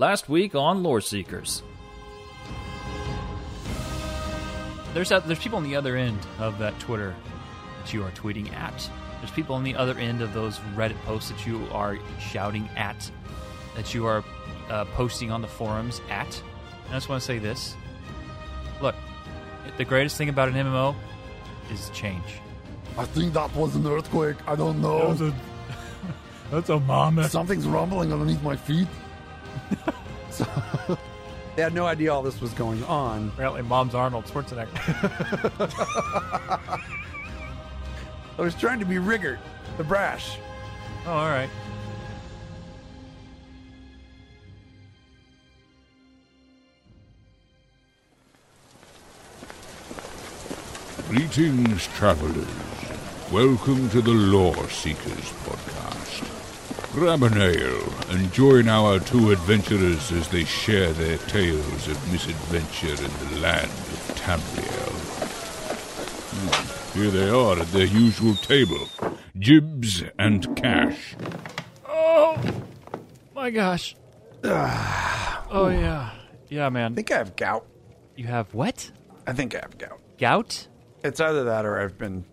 Last week on Lore Seekers. There's a, there's people on the other end of that Twitter that you are tweeting at. There's people on the other end of those Reddit posts that you are shouting at, that you are uh, posting on the forums at. And I just want to say this: Look, the greatest thing about an MMO is change. I think that was an earthquake. I don't know. That's a, that's a mammoth. Something's rumbling underneath my feet. They had no idea all this was going on. Apparently, mom's Arnold Schwarzenegger. I was trying to be Riggert, the brash. Oh, all right. Greetings, travelers. Welcome to the Lore Seekers podcast. Grab an ale and join our two adventurers as they share their tales of misadventure in the land of Tamriel. Hmm, Here they are at their usual table Jibs and Cash. Oh my gosh. oh yeah, yeah, man. I think I have gout. You have what? I think I have gout. Gout? It's either that or I've been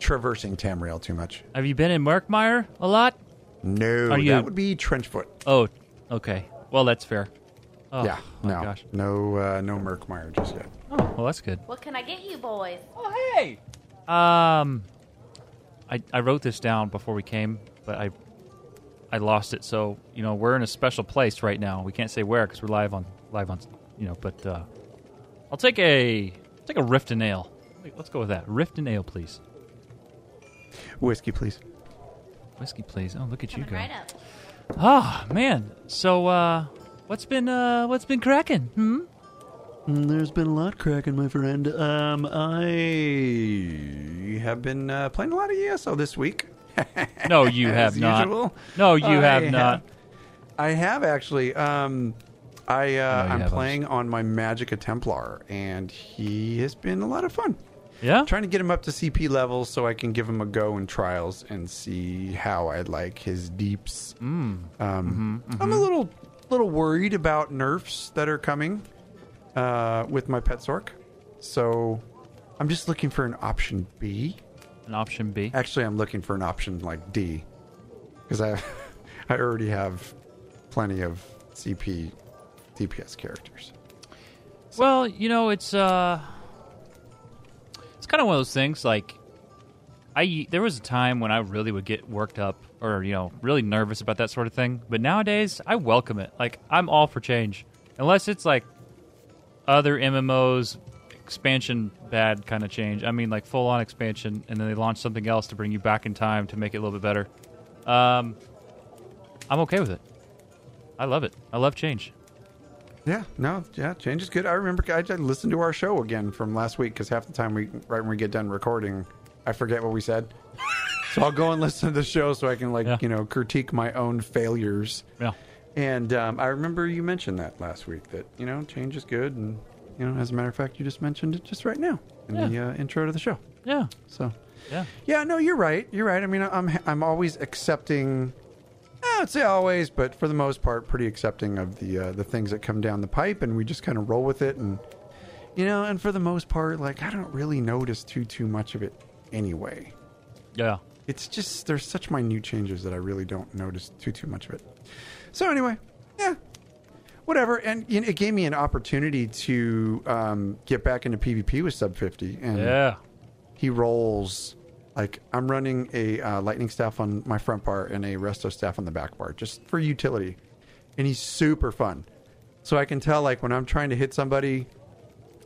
traversing Tamriel too much. Have you been in Murkmire a lot? No, Are you- that would be Trenchfoot. Oh, okay. Well, that's fair. Oh, yeah, my no, gosh. no, uh, no Murkmire just yet. Oh, well, that's good. What can I get you boys? Oh, hey. Um, I I wrote this down before we came, but I I lost it. So you know we're in a special place right now. We can't say where because we're live on live on you know. But uh, I'll take a take a Rift and Ale. Let's go with that. Rift and Ale, please. Whiskey, please. Whiskey, please. Oh, look at you Coming go. right up. Ah, man. So uh, what's been uh what's been cracking? Hmm. Mm, There's been a lot cracking, my friend. Um, I have been uh, playing a lot of ESO this week. No, you have As not. usual. No, you I have not. I have actually. Um, I uh, no, I'm haven't. playing on my Magicka Templar, and he has been a lot of fun. Yeah. Trying to get him up to CP level so I can give him a go in trials and see how I like his deeps. Mm. Um, Mm-hmm, I'm a little little worried about nerfs that are coming uh, with my pet Sorc, so I'm just looking for an option B. An option B. Actually, I'm looking for an option like D because I I already have plenty of CP DPS characters. Well, you know, it's uh it's kind of one of those things like I there was a time when I really would get worked up or, you know, really nervous about that sort of thing, but nowadays I welcome it. Like I'm all for change. Unless it's like other MMOs expansion bad kind of change. I mean like full on expansion and then they launch something else to bring you back in time to make it a little bit better. Um I'm okay with it. I love it. I love change. Yeah, no, yeah, change is good. I remember I listened to our show again from last week because half the time we right when we get done recording, I forget what we said. so I'll go and listen to the show so I can like Yeah. you know critique my own failures. Yeah. And um, I remember you mentioned that last week that you know change is good, and you know as a matter of fact, you just mentioned it just right now in the uh, intro to the show. Yeah. So Yeah. yeah, no, you're right. You're right. I mean, I'm I'm always accepting. I would say always, but for the most part, pretty accepting of the uh, the things that come down the pipe, and we just kind of roll with it, and you know, and for the most part, like I don't really notice too too much of it anyway. Yeah. It's just there's such minute changes that I really don't notice too too much of it. So anyway, yeah, whatever. And you know, it gave me an opportunity to um, get back into PvP with sub fifty, and Yeah. he rolls like I'm running a uh, lightning staff on my front bar and a resto staff on the back bar just for utility, and he's super fun. So I can tell like when I'm trying to hit somebody,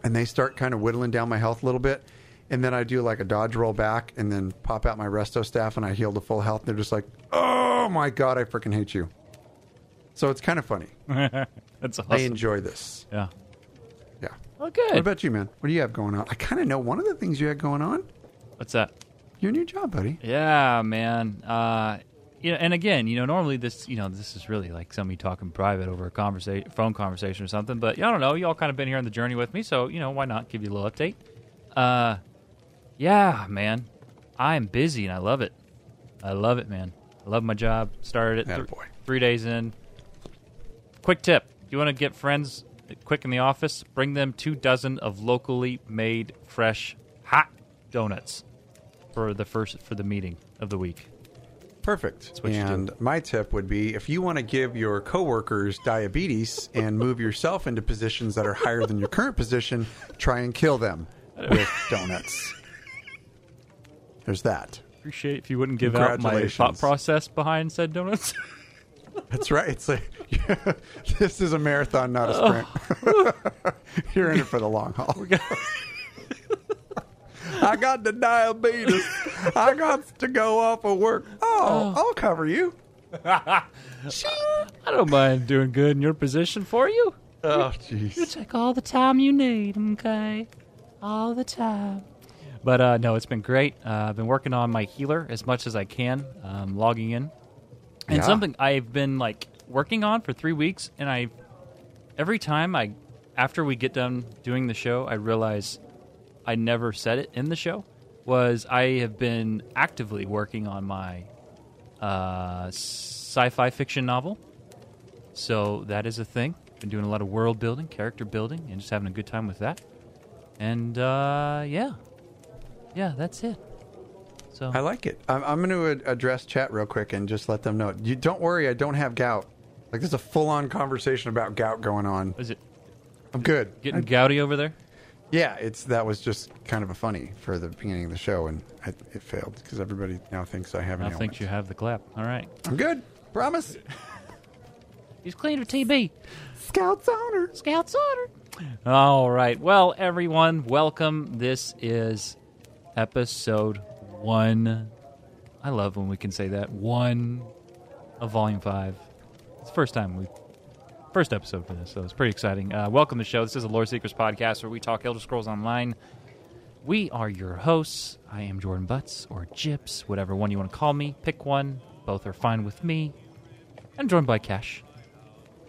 and they start kind of whittling down my health a little bit, and then I do like a dodge roll back and then pop out my resto staff and I heal to full health. They're just like, oh my god, I freaking hate you. So it's kind of funny. That's awesome. I enjoy this. yeah. Yeah. Oh, good. What about you, man? What do you have going on? I kind of know one of the things you had going on. What's that? Your new job, buddy. Yeah, man. Uh, you know, and again, you know, normally this, you know, this is really like somebody talking private over a conversation, phone conversation or something. But I don't know. You all kind of been here on the journey with me, so you know, why not give you a little update? Uh, yeah, man. I am busy and I love it. I love it, man. I love my job. Started it th- three days in. Quick tip: you want to get friends quick in the office? Bring them two dozen of locally made, fresh, hot donuts for the first for the meeting of the week. Perfect. what you do. And my tip would be if you want to give your coworkers diabetes and move yourself into positions that are higher than your current position, try and kill them with donuts. There's that. Appreciate if you wouldn't give out my thought process behind said donuts. That's right. It's like this is a marathon, not a sprint. Oh. You're in it for the long haul. I got the diabetes. I got to go off of work. Oh, I'll cover you. I don't mind doing good in your position for you. Oh, jeez. You take all the time you need, okay? All the time. But uh, no, it's been great. Uh, I've been working on my healer as much as I can, um, logging in, and Yeah. something I've been like working on for three weeks. And I, every time I, after we get done doing the show, I realize I never said it in the show. Was I have been actively working on my uh, sci-fi fiction novel. So that is a thing. Been doing a lot of world building, character building, and just having a good time with that. And uh, yeah, yeah, that's it. So I like it. I'm, I'm going to address chat real quick and just let them know. You don't worry. I don't have gout. Like there's a full-on conversation about gout going on. is it I'm good. getting I- gouty over there? Yeah, it's that was just kind of a funny for the beginning of the show, and I, it failed because everybody now thinks I have an I think you have the clap. All right. I'm good. Promise. He's clean of TB. Scout's honor. Scouts honor. All right. Well, everyone, welcome. This is episode one. I love when we can say that. One of Volume 5. It's the first time we. First episode for this, so it's pretty exciting. Uh, welcome to the show. This is the Lore Seekers podcast where we talk Elder Scrolls Online. We are your hosts. I am Jordan Butts, or Jibs, whatever one you want to call me. Pick one. Both are fine with me. I'm joined by Cash.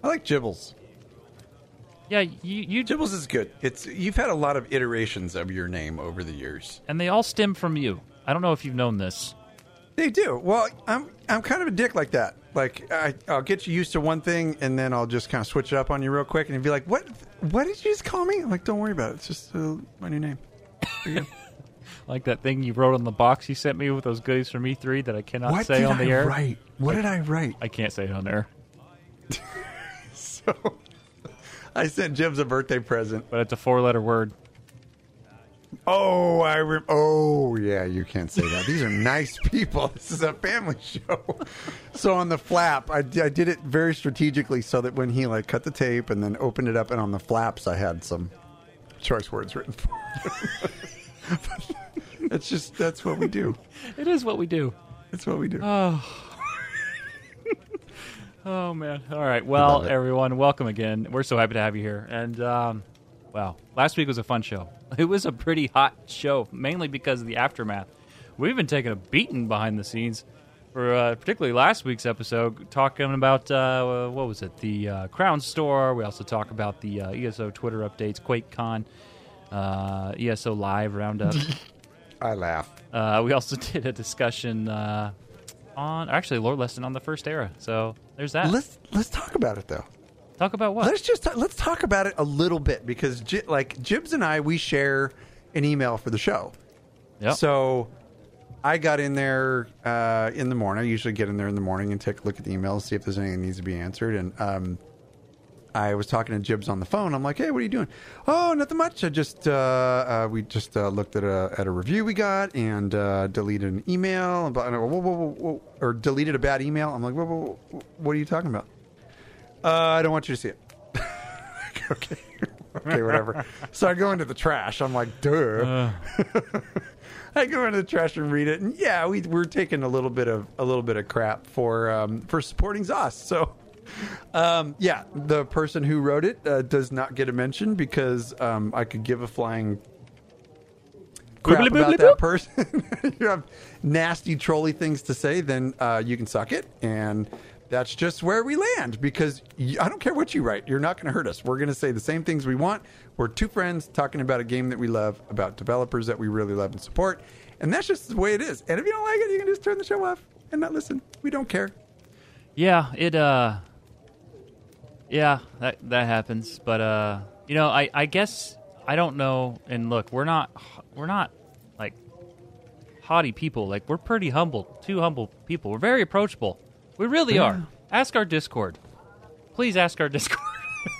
I like Gibbles. Yeah, you, you Gibbles is good. It's you've had a lot of iterations of your name over the years. and they all stem from you. I don't know if you've known this. They do. Well, I'm I'm kind of a dick like that. Like I, I'll get you used to one thing, and then I'll just kind of switch it up on you real quick, and you'd be like, "What? What did you just call me?" I'm like, "Don't worry about it. It's just uh, my new name." There you go. Like that thing you wrote on the box you sent me with those goodies from E3 that I cannot what say on the I air. write? What did I write? I can't say it on air, So I sent Jibs a birthday present. but it's a four-letter word. Oh, I rem- oh yeah, you can't say that. These are nice people. This is a family show. So on the flap, I, I did it very strategically so that when he like cut the tape and then opened it up, and on the flaps, I had some choice words written. for. It's just that's what we do. It is what we do. That's what we do. Oh man! All right. Well, everyone, welcome again. We're so happy to have you here. And um, wow, last week was a fun show. It was a pretty hot show, mainly because of the aftermath. We've been taking a beating behind the scenes for uh, particularly last week's episode, talking about uh, what was it? The uh, Crown Store. We also talk about the uh, ESO Twitter updates, QuakeCon, uh, ESO Live Roundup. I laugh. Uh, we also did a discussion uh, on actually lore lesson on the first era. So there's that. Let's let's talk about it though. Talk about what? Let's just let's talk about it a little bit because J- like Jibs and I we share an email for the show. Yep. So I got in there uh, in the morning. I usually get in there in the morning and take a look at the emails, see if there's anything that needs to be answered. And um, I was talking to Jibs on the phone. I'm like, "Hey, what are you doing?" "Oh, nothing much. I just uh, uh, we just uh, looked at a at a review we got and uh, deleted an email and blah, whoa, whoa, whoa, whoa, or deleted a bad email." I'm like, whoa, whoa, whoa, "What are you talking about?" Uh, I don't want you to see it. okay. okay, whatever. So I go into the trash. I'm like, duh. I go into the trash and read it, and yeah, we we're taking a little bit of a little bit of crap for um, for supporting ZOS. So, um, yeah, the person who wrote it uh, does not get a mention because um, I could give a flying crap Boobly about boobly that boop. person. you have nasty trolly things to say, then uh, you can suck it, and that's just where we land. Because I don't care what you write, you're not going to hurt us. We're going to say the same things we want. We're two friends talking about a game that we love, about developers that we really love and support, and that's just the way it is. And if you don't like it, you can just turn the show off and not listen. We don't care. Yeah, it uh Yeah, that that happens. But uh, you know, I I guess I don't know. And look, we're not we're not like haughty people. Like we're pretty humble, two humble people. We're very approachable. We really are. Ask our Discord. Please ask our Discord.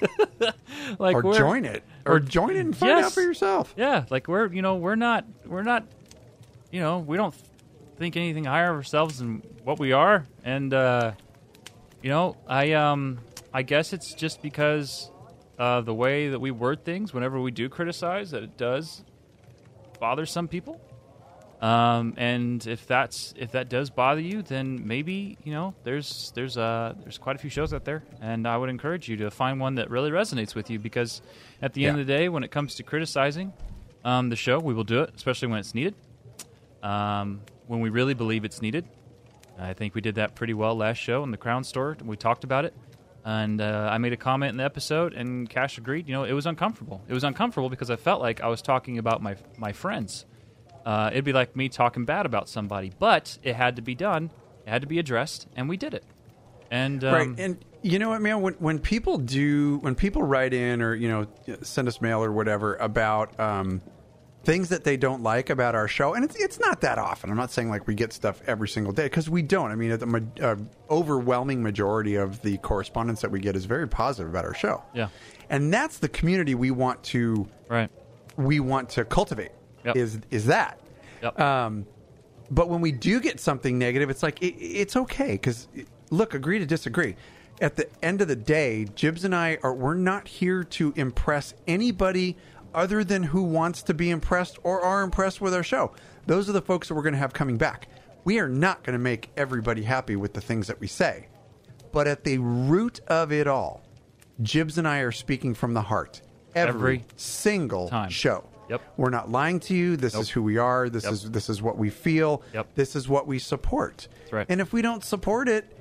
like or join it, or, or- join it and find Yes. out for yourself. Yeah, like we're you know we're not we're not you know we don't think anything higher of ourselves than what we are, and uh, you know I um I guess it's just because uh, the way that we word things whenever we do criticize that it does bother some people. Um, and if that's if that does bother you, then maybe you know there's there's uh there's quite a few shows out there, and I would encourage you to find one that really resonates with you because at the end of the day, when it comes to criticizing um, the show, we will do it, especially when it's needed. Um, when we really believe it's needed, I think we did that pretty well last show in the Crown Store. We talked about it, and uh, I made a comment in the episode, and Cash agreed. You know, it was uncomfortable. It was uncomfortable because I felt like I was talking about my my friends. Uh, it'd be like me talking bad about somebody, but it had to be done. It had to be addressed, and we did it. And um, right and you know what man when when people do when people write in or you know send us mail or whatever about um things that they don't like about our show and it's it's not that often i'm not saying like we get stuff every single day because we don't i mean the ma- uh, overwhelming majority of the correspondence that we get is very positive about our show Yeah. and that's the community we want to right, we want to cultivate Yep. is is that Yep. um, but when we do get something negative, it's like it, it's okay because look, agree to disagree. At the end of the day, Jibs and I are we're not here to impress anybody other than who wants to be impressed or are impressed with our show. Those are the folks that we're going to have coming back. We are not going to make everybody happy with the things that we say. But at the root of it all, Jibs and I are speaking from the heart every, Every single time. show. Yep. We're not lying to you. This is who we are. This Yep. is this is what we feel. Yep. This is what we support. That's right. And if we don't support it,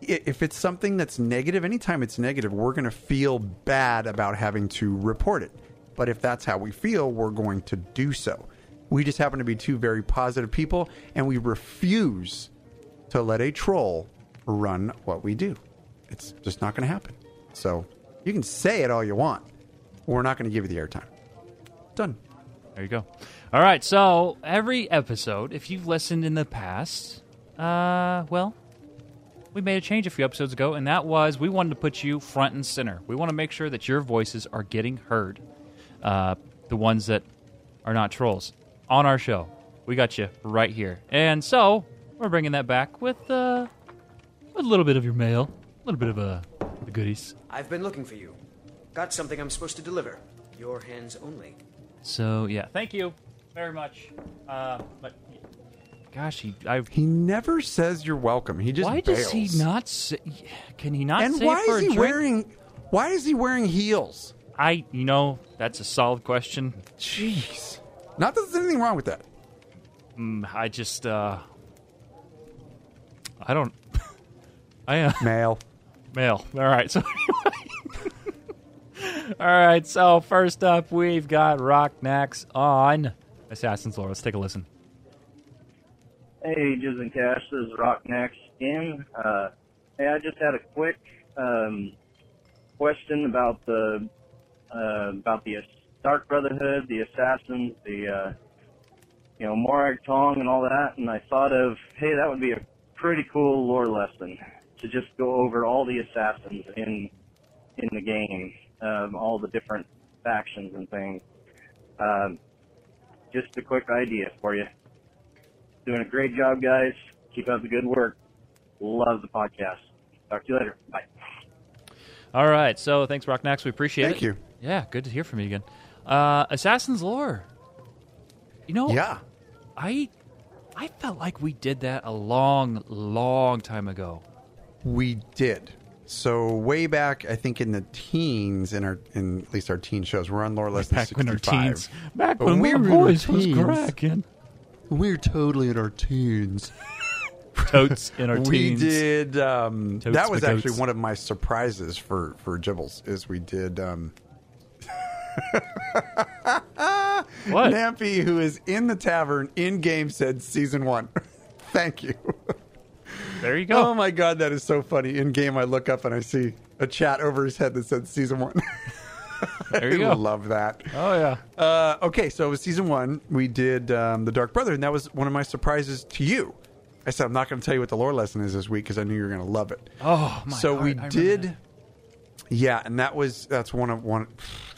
if it's something that's negative, anytime it's negative, we're going to feel bad about having to report it. But if that's how we feel, we're going to do so. We just happen to be two very positive people, and we refuse to let a troll run what we do. It's just not going to happen. So you can say it all you want. We're not going to give you the airtime. Done. There you go. All right. So every episode, if you've listened in the past, uh, well, we made a change a few episodes ago, and that was we wanted to put you front and center. We want to make sure that your voices are getting heard. Uh, the ones that are not trolls on our show. We got you right here, and so we're bringing that back with uh, a little bit of your mail, a little bit of uh, the goodies. I've been looking for you. Got something I'm supposed to deliver. Your hands only. So yeah, thank you very much. Uh, but gosh, he I He never says you're welcome. He just Why does he not say? Can he not And say why for is he drink? wearing? Why is he wearing heels? I, you know, that's a solid question. Jeez. Not that there's anything wrong with that. Mm, I just, uh, I don't. I uh, Male. mail. All right, so. All right, so first up, we've got Rock Nax on Assassin's Lore. Let's take a listen. Hey, Jibs and Cash, this is Rock again. Uh, hey, I just had a quick um, question about the uh, about the Dark Brotherhood, the Assassins, the uh, you know Morag Tong, and all that, and I thought of, hey, that would be a pretty cool lore lesson to just go over all the assassins in in the game, um, all the different factions and things. Um, just a quick idea for you. Doing a great job, guys. Keep up the good work. Love the podcast. Talk to you later. Bye. All right, so thanks, Rock Nax. We appreciate Thank it. Thank you. Yeah, good to hear from you again. Uh, Assassin's Lore. You know, Yeah. I I felt like we did that a long, long time ago. We did. So way back, I think in the teens, in our in at least our teen shows, we're on Lore Less than Back when our 65. teens, back But when we were voice was cracking. We're totally in our teens. Totes in our we teens. We did. Um, that was actually goats. one of my surprises for for Gibbles. Is we did. Um, What? Nampy, who is in the tavern in game, said season one. Thank you. There you go. Oh my god, that is so funny. In game, I look up and I see a chat over his head that said season one. There you I go. love that. Oh yeah. Uh, okay, so it was season one. We did um, the Dark Brother, and that was one of my surprises to you. I said I'm not going to tell you what the lore lesson is this week because I knew you were going to love it. Oh my god. so heart, we did, that. yeah, and that was that's one of one.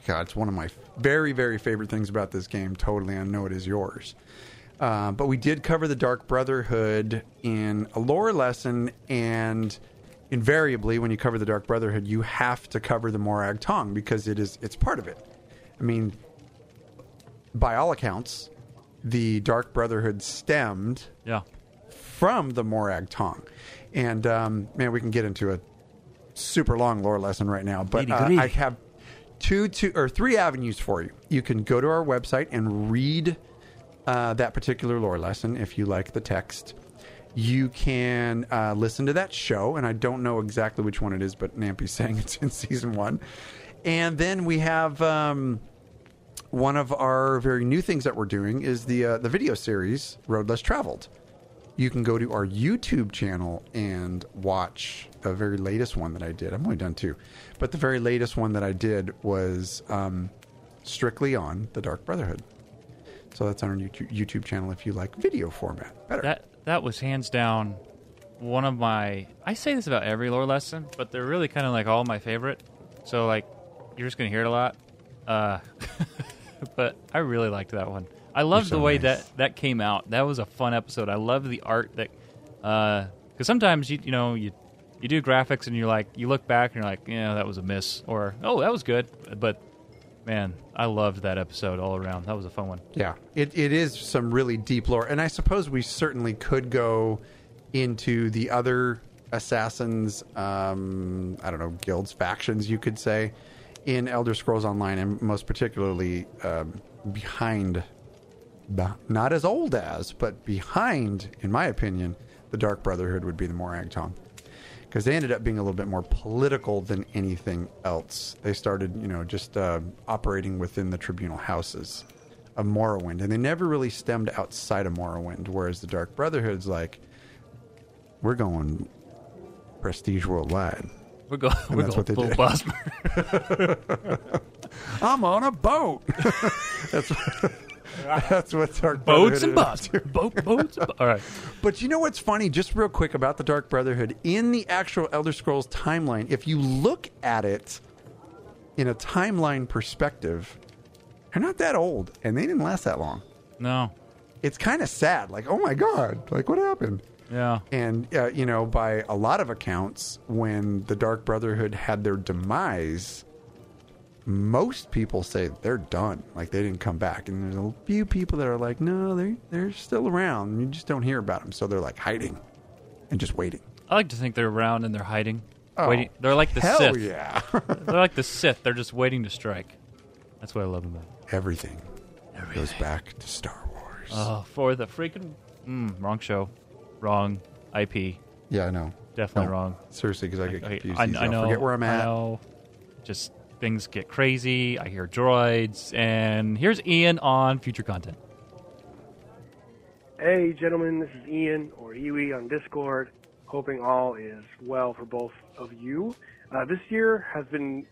God, it's one of my very very favorite things about this game. Totally, I know it is yours. Uh, but we did cover the Dark Brotherhood in a lore lesson, and invariably, when you cover the Dark Brotherhood, you have to cover the Morag Tong because it is it's part of it. I mean, by all accounts, the Dark Brotherhood stemmed Yeah. from the Morag Tong. And um, man, we can get into a super long lore lesson right now, but uh, I have two, two or three avenues for you. You can go to our website and read uh, that particular lore lesson if you like the text. You can uh, listen to that show, and I don't know exactly which one it is, but Nampy's saying it's in season one. And then we have um, one of our very new things that we're doing is the uh, the video series Road Less Traveled you can go to our YouTube channel and watch the very latest one that I did. I'm only done two, but the very latest one that I did was um, strictly on the Dark Brotherhood. So that's on our YouTube YouTube channel if you like video format better. That that was hands down one of my. I say this about every lore lesson, but they're really kind of like all my favorite. So like, you're just gonna hear it a lot. Uh, but I really liked that one. I love so the way nice. that that came out. That was a fun episode. I love the art that. Because sometimes you you know you you do graphics and you're like you look back and you're like yeah that was a miss or oh that was good but man I loved that episode all around. That was a fun one. Yeah, it, it is some really deep lore, and I suppose we certainly could go into the other assassins. Um, I don't know guilds, factions, you could say, in Elder Scrolls Online, and most particularly um, behind, not as old as, but behind, in my opinion, the Dark Brotherhood would be the Morag Tong because they ended up being a little bit more political than anything else. They started, you know, just uh, operating within the tribunal houses of Morrowind, and they never really stemmed outside of Morrowind. Whereas the Dark Brotherhood's like, we're going prestige worldwide. We're going. We're that's going what they full. Bosmer. I'm on a boat. that's that's what Dark boats and. Boat, boats. And bo- all right. But you know what's funny? Just real quick about the Dark Brotherhood in the actual Elder Scrolls timeline. If you look at it in a timeline perspective, they're not that old, and they didn't last that long. No. It's kind of sad. Like, oh my god, like what happened? Yeah. And uh, you know, by a lot of accounts, when the Dark Brotherhood had their demise, most people say they're done. Like they didn't come back. And there's a few people that are like, no, they're they're still around. You just don't hear about them. So they're like hiding and just waiting. I like to think they're around and they're hiding. Oh, waiting. They're like the Hell Sith. yeah! They're like the Sith. They're just waiting to strike. That's what I love about it. Everything goes back to Star Wars. Oh, for the freaking mm, wrong show, wrong IP. yeah, I know. Definitely No, wrong. Seriously, because I get confused. I. I I'll know. forget where I'm I at. know. Just things get crazy. I hear droids, and here's Ian on future content. Hey, gentlemen, this is Ian or Iwi on Discord. Hoping all is well for both of you. Uh, this year has been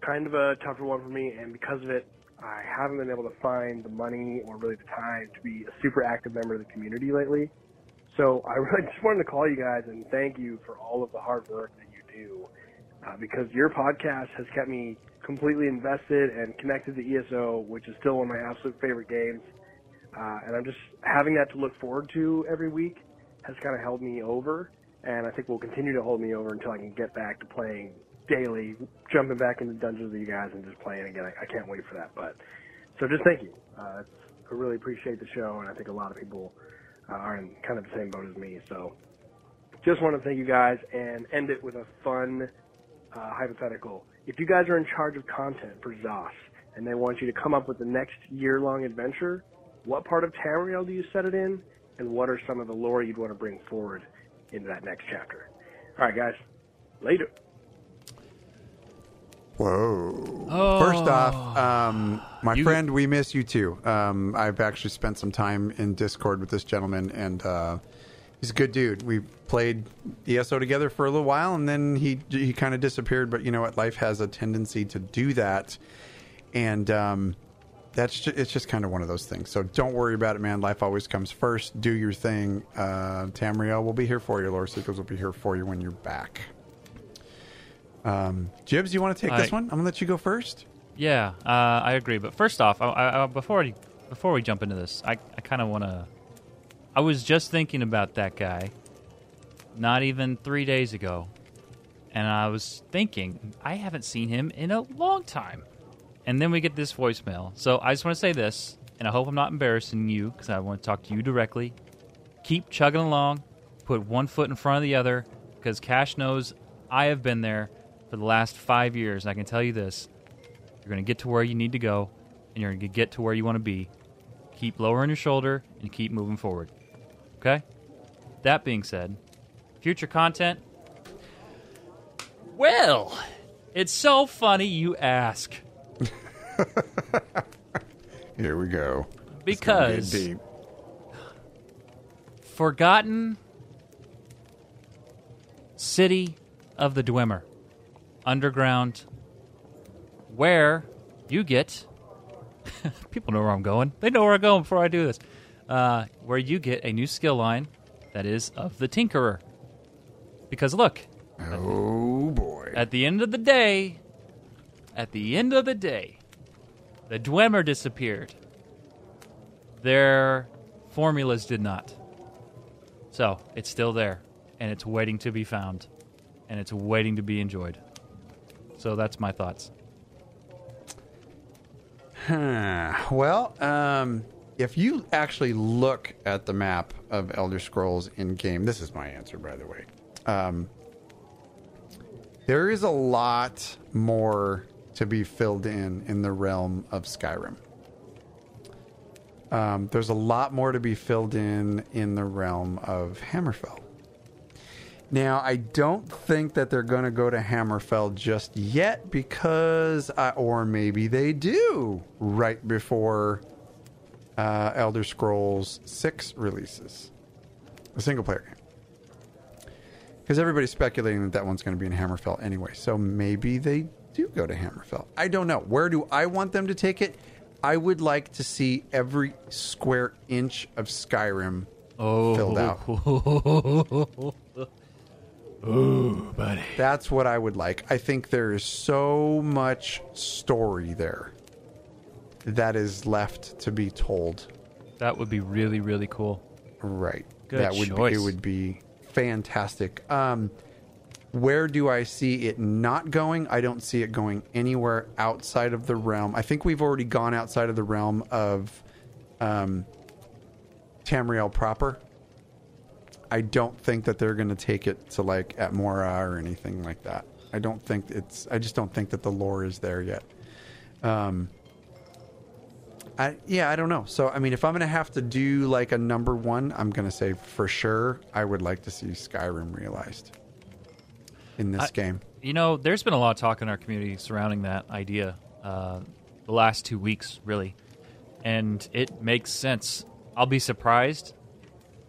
kind of a tougher one for me, and because of it, I haven't been able to find the money or really the time to be a super active member of the community lately. So I really just wanted to call you guys and thank you for all of the hard work that you do, uh, because your podcast has kept me completely invested and connected to ESO, which is still one of my absolute favorite games. Uh, and I'm just having that to look forward to every week has kind of held me over, and I think will continue to hold me over until I can get back to playing daily, jumping back into dungeons with you guys and just playing again. I, I can't wait for that. But so just thank you. Uh, I really appreciate the show, and I think a lot of people uh, are in kind of the same boat as me. So just want to thank you guys and end it with a fun uh, hypothetical. If you guys are in charge of content for ZOS and they want you to come up with the next year-long adventure, what part of Tamriel do you set it in, and what are some of the lore you'd want to bring forward into that next chapter? All right, guys. Later. Whoa. Oh. First off, um, my You- friend, we miss you too. Um, I've actually spent some time in Discord with this gentleman, and uh, He's a good dude. We played ESO together for a little while, and then he he kind of disappeared. But you know what? Life has a tendency to do that, and um, that's just, it's just kind of one of those things. So don't worry about it, man. Life always comes first. Do your thing. Uh, Tamriel will be here for you. Lore Seekers will be here for you when you're back. Um, Jibs, you want to take this one? I'm gonna let you go first. Yeah, uh, I agree. But first off, I, I, I- before we, before we jump into this, I, I kind of want to. I was just thinking about that guy, not even three days ago, and I was thinking I haven't seen him in a long time. And then we get this voicemail. So I just want to say this, and I hope I'm not embarrassing you because I want to talk to you directly. Keep chugging along. Put one foot in front of the other because Cash knows I have been there for the last five years. And I can tell you this you're going to get to where you need to go, and you're going to get to where you want to be. Keep lowering your shoulder and keep moving forward. Okay? That being said, future content. Well, it's so funny you ask. Here we go. It's gonna get Because deep. Forgotten City of the Dwemer. Underground. Where you get. people know where I'm going. They know where I'm going before I do this. Uh, where you get a new skill line that is of the Tinkerer. Because look, Oh boy. at the end of the day, at the end of the day, the Dwemer disappeared. Their formulas did not. So it's still there, and it's waiting to be found, and it's waiting to be enjoyed. So that's my thoughts. Huh. Well, um, if you actually look at the map of Elder Scrolls in game, this is my answer, by the way. Um, there is a lot more to be filled in in the realm of Skyrim. Um, there's a lot more to be filled in in the realm of Hammerfell. Now, I don't think that they're going to go to Hammerfell just yet because, uh, or maybe they do right before uh, Elder Scrolls 6 releases, a single player game. Because everybody's speculating that that one's going to be in Hammerfell anyway. So maybe they do go to Hammerfell. I don't know. Where do I want them to take it? I would like to see every square inch of Skyrim filled out. Ooh, buddy. That's what I would like. I think there is so much story there that is left to be told. That would be really, really cool. Right. Good that would choice. Be, it would be fantastic. Um, where do I see it not going? I don't see it going anywhere outside of the realm. I think we've already gone outside of the realm of um, Tamriel proper. I don't think that they're going to take it to like Atmora or anything like that. I don't think it's. I just don't think that the lore is there yet. Um, I yeah, I don't know. So I mean, if I'm going to have to do like a number one, I'm going to say for sure I would like to see Skyrim realized in this I- game. You know, there's been a lot of talk in our community surrounding that idea uh, the last two weeks, really. And it makes sense. I'll be surprised.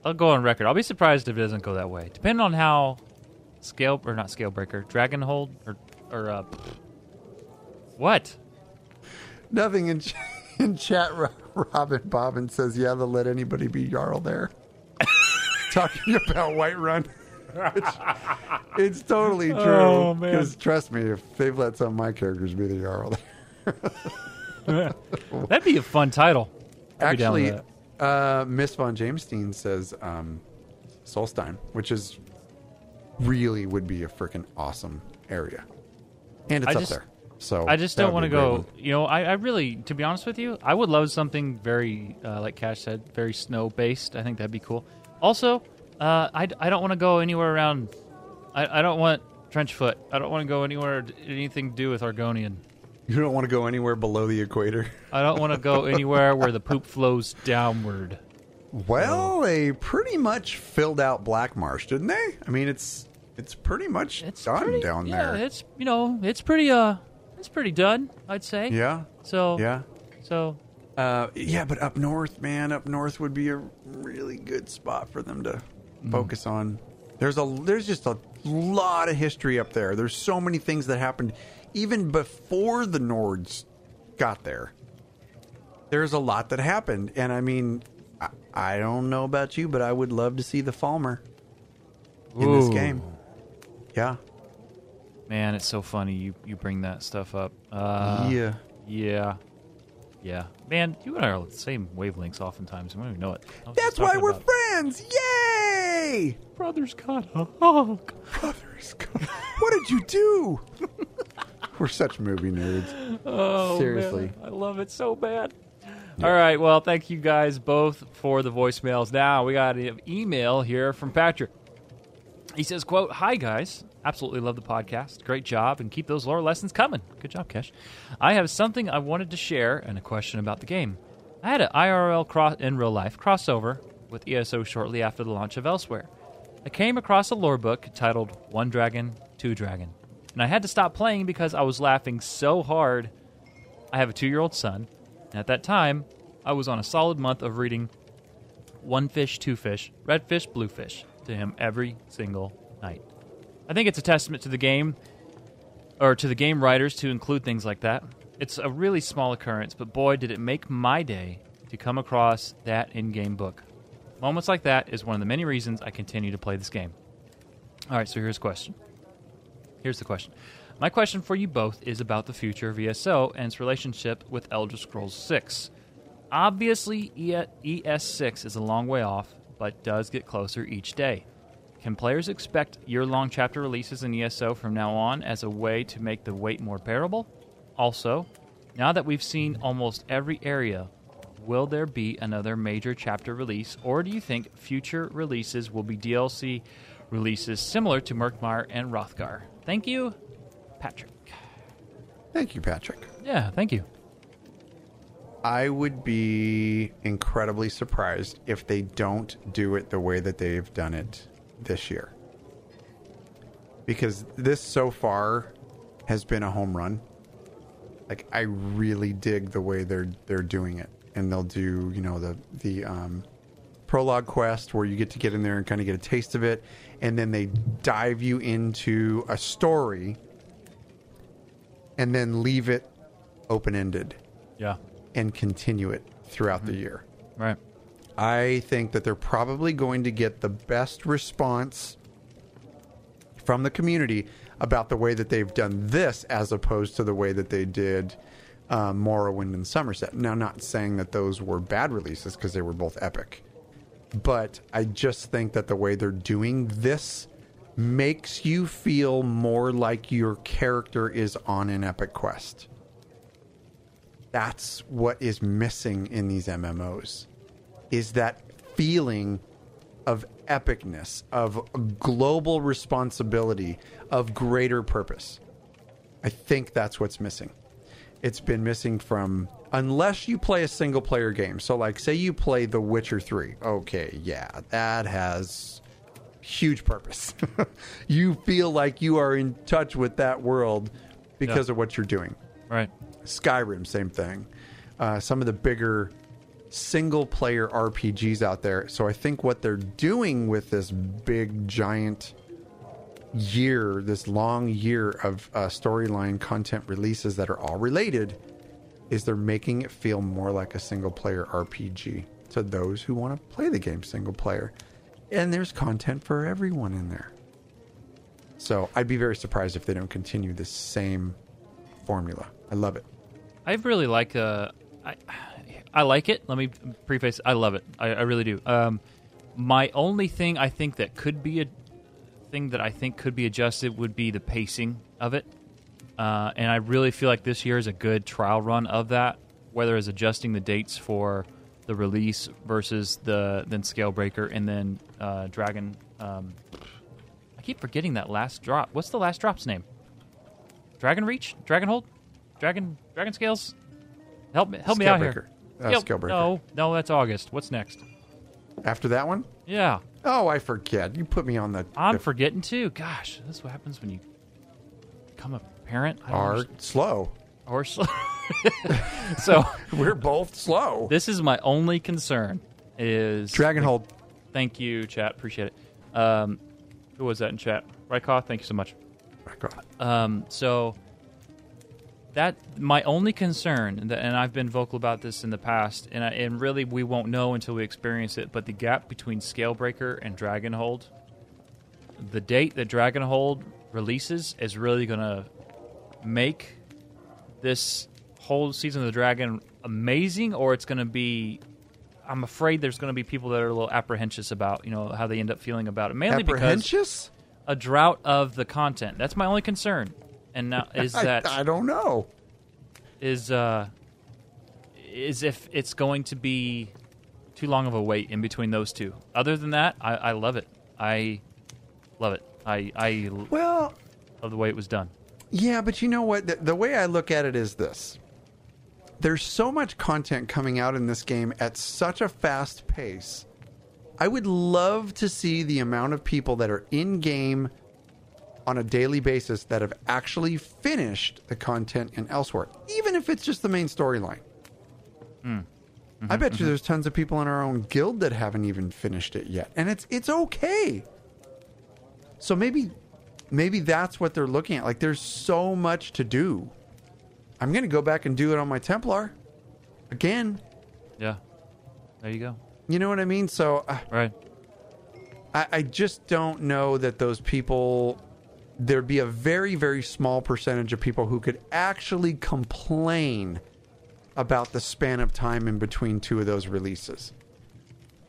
I'll go on record. I'll be surprised if it doesn't go that way. Depending on how scale or not scale scalebreaker, Dragonhold or or uh, what? Nothing in in chat. Robin Bobbin says, "Yeah, they'll let anybody be Jarl there." Talking about Whiterun. Which, it's totally true. Oh. Because trust me, if they've let some of my characters be the Jarl, That'd be a fun title. I'd be down with actually, uh, Miss von Jamestein says um, Solstheim, which is really would be a freaking awesome area, and it's I up just- there. So I just don't want to be a great go. You know, I, I really, to be honest with you, I would love something very, uh, like Cash said, very snow based. I think that'd be cool. Also, uh, I, I don't want to go anywhere around. I, I don't want Trenchfoot. I don't want to go anywhere anything to do with Argonian. You don't want to go anywhere below the equator. I don't want to go anywhere where the poop flows downward. Well, they pretty much filled out Black Marsh, didn't they? I mean, it's it's pretty much It's done pretty, down yeah, there. it's you know, it's pretty uh, it's pretty done. I'd say. Yeah, So yeah, So uh, yeah. But up north, man, up north would be a really good spot for them to focus on. There's a there's just a lot of history up there. There's so many things that happened even before the Nords got there. There's a lot that happened, and I mean, I, I don't know about you, but I would love to see the Falmer in this game. Yeah, Man, it's so funny you, you bring that stuff up. Uh, yeah. Yeah. Yeah. Man, you and I are on the same wavelengths oftentimes. We don't even know it. That's why we're about- friends. Yay! Brothers got a hug. Brothers, got what did you do? we're such movie nerds. Oh, Seriously. man, I love it so bad. All right. Well, thank you guys both for the voicemails. Now we got an email here from Patrick. He says, "quote Hi guys, absolutely love the podcast. Great job, and keep those lore lessons coming. Good job, Kesh. I have something I wanted to share and a question about the game. I had an IRL cross in real life crossover with ESO shortly after the launch of Elsweyr. I came across a lore book titled One Dragon, Two Dragon, and I had to stop playing because I was laughing so hard. I have a two-year-old son, and at that time, I was on a solid month of reading one fish, two fish, red fish, blue fish to him every single. I think it's a testament to the game or to the game writers to include things like that. It's a really small occurrence, but boy, did it make my day to come across that in game book. Moments like that is one of the many reasons I continue to play this game. All right, so here's a question. Here's the question. My question for you both is about the future of ESO and its relationship with Elder Scrolls 6. Obviously, E- ES6 is a long way off, but does get closer each day. Can players expect year long chapter releases in ESO from now on as a way to make the wait more bearable? Also, now that we've seen almost every area, will there be another major chapter release, or do you think future releases will be DLC releases similar to Murkmire and Wrothgar? Thank you, Patrick. Thank you, Patrick. Yeah, thank you. I would be incredibly surprised if they don't do it the way that they've done it this year. Because this so far has been a home run. Like I really dig the way they're they're doing it. And they'll do, you know, the the um prologue quest where you get to get in there and kind of get a taste of it and then they dive you into a story and then leave it open-ended Yeah, and continue it throughout the year. right. I think that they're probably going to get the best response from the community about the way that they've done this as opposed to the way that they did um, Morrowind and Somerset. Now, not saying that those were bad releases because they were both epic, but I just think that the way they're doing this makes you feel more like your character is on an epic quest. That's what is missing in these MMOs is that feeling of epicness, of global responsibility, of greater purpose. I think that's what's missing. It's been missing from unless you play a single player game. So like say you play The Witcher 3. Okay, yeah, that has huge purpose. you feel like you are in touch with that world because Yeah. of what you're doing. Right. Skyrim, same thing. Uh, some of the bigger single player RPGs out there. So I think what they're doing with this big, giant year, this long year of uh, storyline content releases that are all related, is they're making it feel more like a single player RPG to those who want to play the game single player. And there's content for everyone in there. So I'd be very surprised if they don't continue this same formula. I love it. I really like uh, I, I like it. Let me preface. I love it. I, I really do. Um, my only thing I think that could be a thing that I think could be adjusted would be the pacing of it. Uh, and I really feel like this year is a good trial run of that, whether it's adjusting the dates for the release versus the then Scalebreaker and then uh, Dragon. Um, I keep forgetting that last drop. What's the last drop's name? Dragon Reach? Dragon Hold? Dragon Dragon Scales? Help me help me out here. Uh, Yep. Scalebreaker. No, no, that's August. What's next? After that one? Yeah. Oh, I forget. You put me on the I'm the forgetting too. Gosh, this is what happens when you become a parent. I don't are understand. slow. or slow. so We're both slow. this is my only concern is Dragonhold. Thank you, chat. Appreciate it. Um, who was that in chat? Rykoff, thank you so much. Um, so that my only concern, and I've been vocal about this in the past, and I, and really we won't know until we experience it. But the gap between Scalebreaker and Dragonhold, the date that Dragonhold releases is really going to make this whole season of the Dragon amazing, or it's going to be. I'm afraid there's going to be people that are a little apprehensive about you know how they end up feeling about it, mainly because a drought of the content. That's my only concern. And now is I- that I, don't know. is uh is if it's going to be too long of a wait in between those two. Other than that, I, I love it. I love it. I I well love the way it was done. Yeah, but you know what? The, the way I look at it is this there's so much content coming out in this game at such a fast pace. I would love to see the amount of people that are in game on a daily basis that have actually finished the content in Elsweyr, even if it's just the main storyline. Hmm. I mm-hmm, bet you mm-hmm. there's tons of people in our own guild that haven't even finished it yet, and it's it's okay. So maybe maybe that's what they're looking at. Like there's so much to do. I'm going to go back and do it on my Templar again. Yeah. There you go. You know what I mean? So uh, Right. I, I just don't know that those people. There'd be a very, very small percentage of people who could actually complain about the span of time in between two of those releases.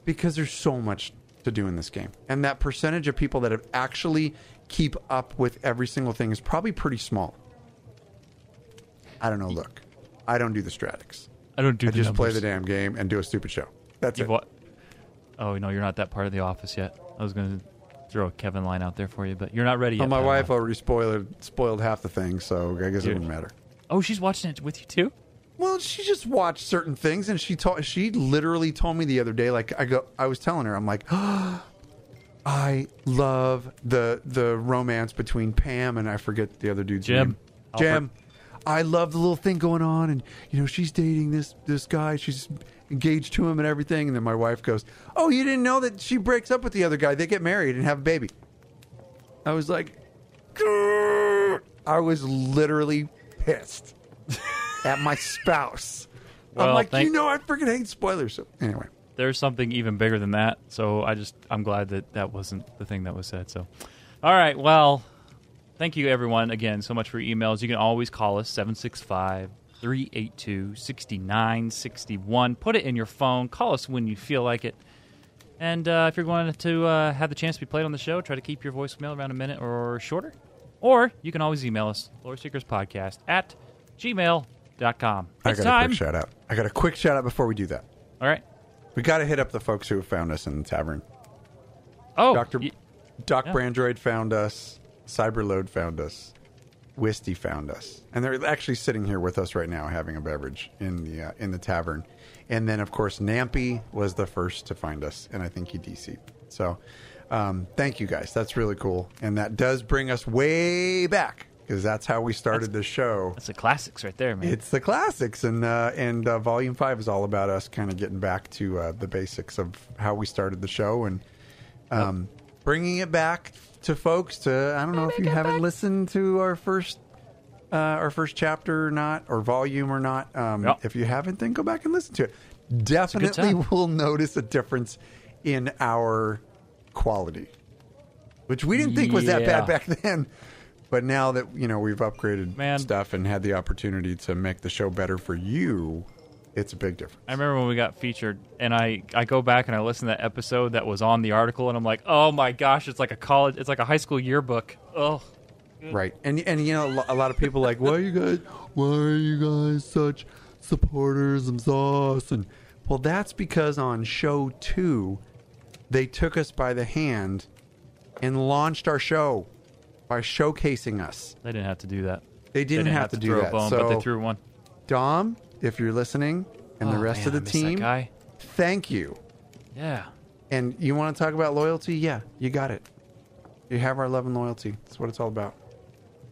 Because there's so much to do in this game. And that percentage of people that have actually keep up with every single thing is probably pretty small. I don't know. Look, I don't do the stratics. I don't do the I just play the damn game and do a stupid show. That's You've it. wa- oh no, you're not that part of the office yet. I was going to throw a Kevin line out there for you, but you're not ready yet. Well, my wife already spoiled spoiled half the thing, so I guess it Dude. wouldn't matter. Oh, she's watching it with you too. Well, she just watched certain things, and she told she literally told me the other day. Like I go, I was telling her, I'm like, I love the the romance between Pam and I forget the other dude's Jim. name. Alfred. Jim. I love the little thing going on, and you know she's dating this this guy. She's engaged to him and everything. And then my wife goes, "Oh, you didn't know that she breaks up with the other guy? They get married and have a baby." I was like, "Grr." I was literally pissed at my spouse. I'm like, thank- you know, I freaking hate spoilers. So anyway, there's something even bigger than that. So I just I'm glad that that wasn't the thing that was said. So, all right, well, thank you everyone again so much for your emails. You can always call us 765 382 6961. Put it in your phone. Call us when you feel like it. And uh, if you're going to uh, have the chance to be played on the show, try to keep your voicemail around a minute or shorter. Or you can always email us, Lore Seekers Podcast at gmail.com. I got time. a quick shout out. I got a quick shout out before we do that. All right. We got to hit up the folks who have found us in the tavern. Oh, Doctor y- Doc yeah. Brandroid found us. Cyberload found us. Wisty found us, and they're actually sitting here with us right now, having a beverage in the uh, in the tavern. And then, of course, Nampy was the first to find us, and I think he DC'd. So, um, thank you guys. That's really cool, and that does bring us way back because that's how we started the show. It's the classics right there, man. It's the classics, and uh, and uh, Volume Five is all about us kind of getting back to uh, the basics of how we started the show and um, bringing it back to folks. To I don't know if you haven't listened to our first uh, our first chapter or not, or volume or not. Um, Yep. If you haven't, then go back and listen to it. Definitely time. will notice a difference in our quality, which we didn't think was that bad back then. But now that you know we've upgraded Man. stuff and had the opportunity to make the show better for you, it's a big difference. I remember when we got featured, and I, I go back and I listen to that episode that was on the article, and I'm like, oh my gosh, it's like a college, it's like a high school yearbook. Oh, Right, and and you know a lot of people are like, why are you guys, why are you guys such supporters of ZOS? And well, that's because on show two, they took us by the hand and launched our show by showcasing us. they didn't have to do that. They didn't, have, to, do throw that. a bone, so, but they threw one. Dom, if you're listening, and the Oh, rest man, of I the miss that team, guy. thank you. Yeah. And you want to talk about loyalty? Yeah, you got it. You have our love and loyalty. That's what it's all about.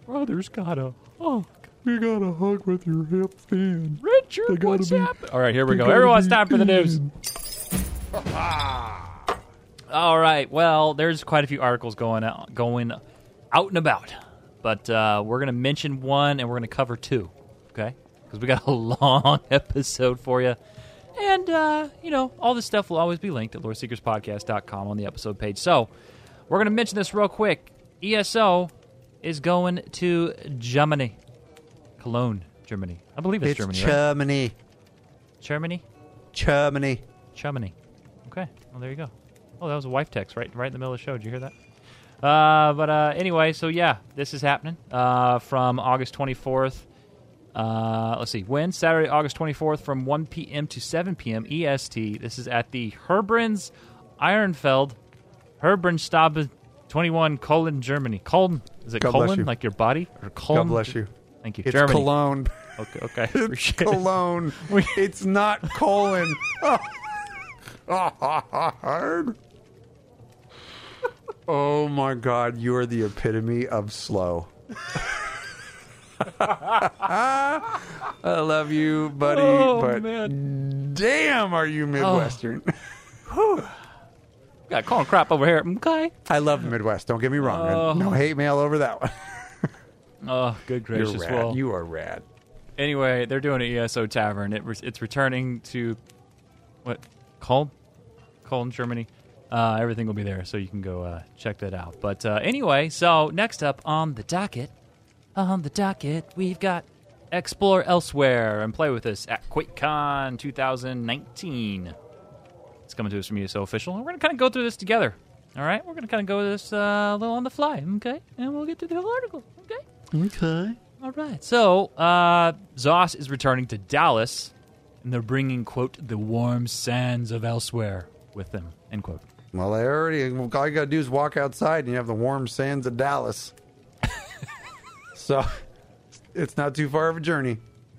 Brothers gotta. Oh, We gotta hug with your hips in. They Richard, gotta what's be- happening? All right, here we go. gotta Everyone, it's time for the news. All right. Well, there's quite a few articles going out, going out and about, but uh, we're going to mention one and we're going to cover two. Okay, because we got a long episode for you, and uh, you know all this stuff will always be linked at loreseekerspodcast.com on the episode page. So we're going to mention this real quick. ESO is going to Germany, Cologne, Germany. I believe it's, It's Germany. right? Germany. Germany. Germany. Germany. Okay. Well, there you go. Oh, that was a wife text right right in the middle of the show. Did you hear that? Uh, but uh, anyway, so yeah, this is happening uh, from August 24th. Uh, let's see, when Saturday, August 24th, from 1 p.m. to 7 p.m. EST. This is at the Herbrins Ironfeld Herbrenstab 21 Cologne, Germany. Cologne is it God Cologne you. like your body or Cologne? God bless you. Thank you. It's Germany. cologne. Okay. Okay. It's cologne. it's not colon. Oh my God! You are the epitome of slow. I love you, buddy, Oh, but man. damn, are you Midwestern? Got corn crap over here. Okay. I love the Midwest. Don't get me wrong. Oh. No hate mail over that one. Oh, good gracious. You're rad. Well, you are rad. anyway, they're doing an ESO Tavern. It, re- it's returning to what? Cologne, Cologne, Germany. Uh, everything will be there, so you can go uh, check that out. But uh, anyway, so next up on the docket, on the docket, we've got Explore Elsweyr and play with us at QuakeCon 2019. It's coming to us from ESO Official, and we're going to kind of go through this together. All right, we're going to kind of go this uh, a little on the fly, okay? And we'll get through the whole article, okay? Okay. All right. So, uh, ZOS is returning to Dallas, and they're bringing, quote, the warm sands of Elsweyr with them, end quote. Well, they already. All you got to do is walk outside, and you have the warm sands of Dallas. So, it's not too far of a journey.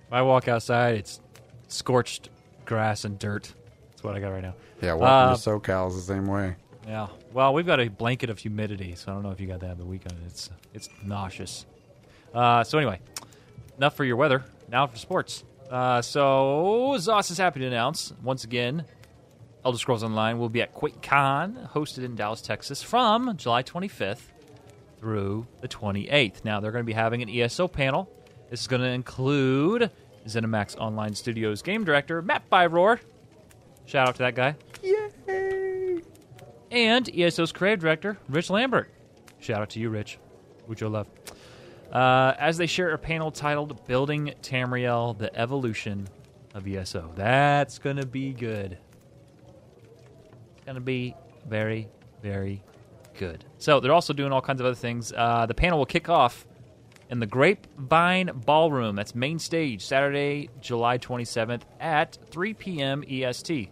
If I walk outside, it's scorched grass and dirt. That's what I got right now. Yeah, welcome Uh, to SoCal's the same way. Yeah. Well, we've got a blanket of humidity, so I don't know if you got that, but we got it. It's it's nauseous. Uh, so anyway, enough for your weather. Now for sports. Uh, so ZOS is happy to announce once again, Elder Scrolls Online will be at QuakeCon, hosted in Dallas, Texas, from July 25th through the 28th. Now they're going to be having an ESO panel. This is going to include ZeniMax Online Studios game director Matt Firor. Shout out to that guy Yay! and ESO's creative director, Rich Lambert. Shout out to you, Rich. Your love. Uh, as they share a panel titled Building Tamriel, the Evolution of ESO. That's going to be good. It's going to be very, very good. So they're also doing all kinds of other things. Uh, the panel will kick off in the Grapevine Ballroom. That's main stage, Saturday, July 27th at 3 p.m. EST.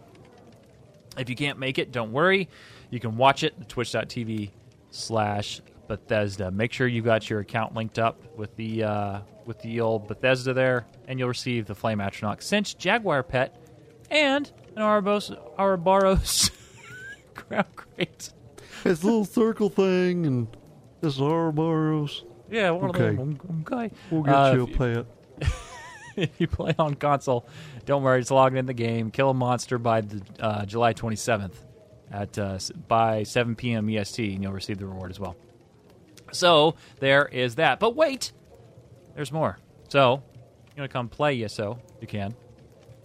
If you can't make it, don't worry. You can watch it at twitch.tv slash Bethesda. Make sure you've got your account linked up with the uh, with the old Bethesda there, and you'll receive the Flame Astronaut Cinch Jaguar Pet and an Ouroboros, Ouroboros Crown Crate. It's a little circle thing, and this is Ouroboros. Yeah, one Okay. of them. Okay. We'll get Uh, you a pet. if you play on console, don't worry, it's logging in the game. Kill a monster by the, uh, July 27th at uh, by 7 p.m. EST, and you'll receive the reward as well. So there is that. But wait, there's more. So you want to come play ESO? You can.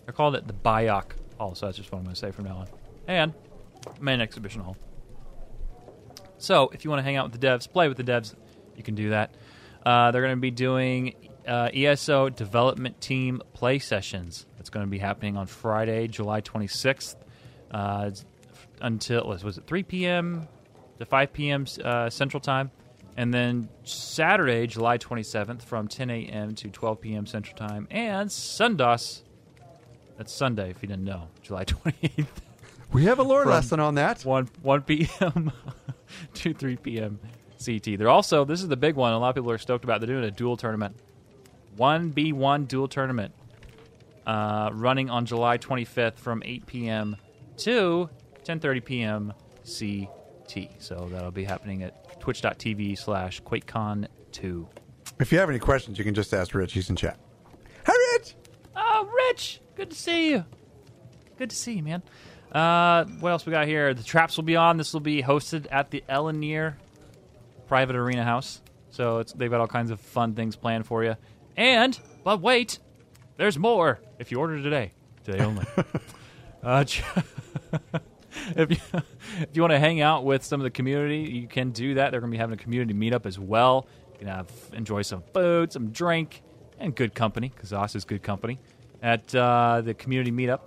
They're called it the Biok Hall, so that's just what I'm going to say from now on. And main exhibition hall. So if you want to hang out with the devs, play with the devs, you can do that. Uh, they're going to be doing uh, ESO development team play sessions. That's going to be happening on Friday, July 26th, uh, until was it 3 p.m. to 5 p.m. Uh, Central Time, and then Saturday, July 27th, from 10 a.m. to 12 p.m. Central Time, and Sundas. That's Sunday, if you didn't know, July 28th. We have a lore lesson on that. 1 1 p.m. to 3 p.m. CT. They're also this is the big one. A lot of people are stoked about. They're doing a duel tournament, one v one duel tournament, uh, running on July 25th from 8 p.m. to 10:30 p.m. CT. So that'll be happening at twitch.tv slash QuakeCon2. If you have any questions, you can just ask Rich. He's in chat. Hi, Rich. Oh, Rich, good to see you. Good to see you, man. Uh, what else we got here? The traps will be on. This will be hosted at the Elenier Private Arena House. So it's, they've got all kinds of fun things planned for you. And but wait, there's more. If you order today, today only. uh, if you if you want to hang out with some of the community, you can do that. They're going to be having a community meetup as well. You can have enjoy some food, some drink, and good company because ZOS is good company at uh, the community meetup.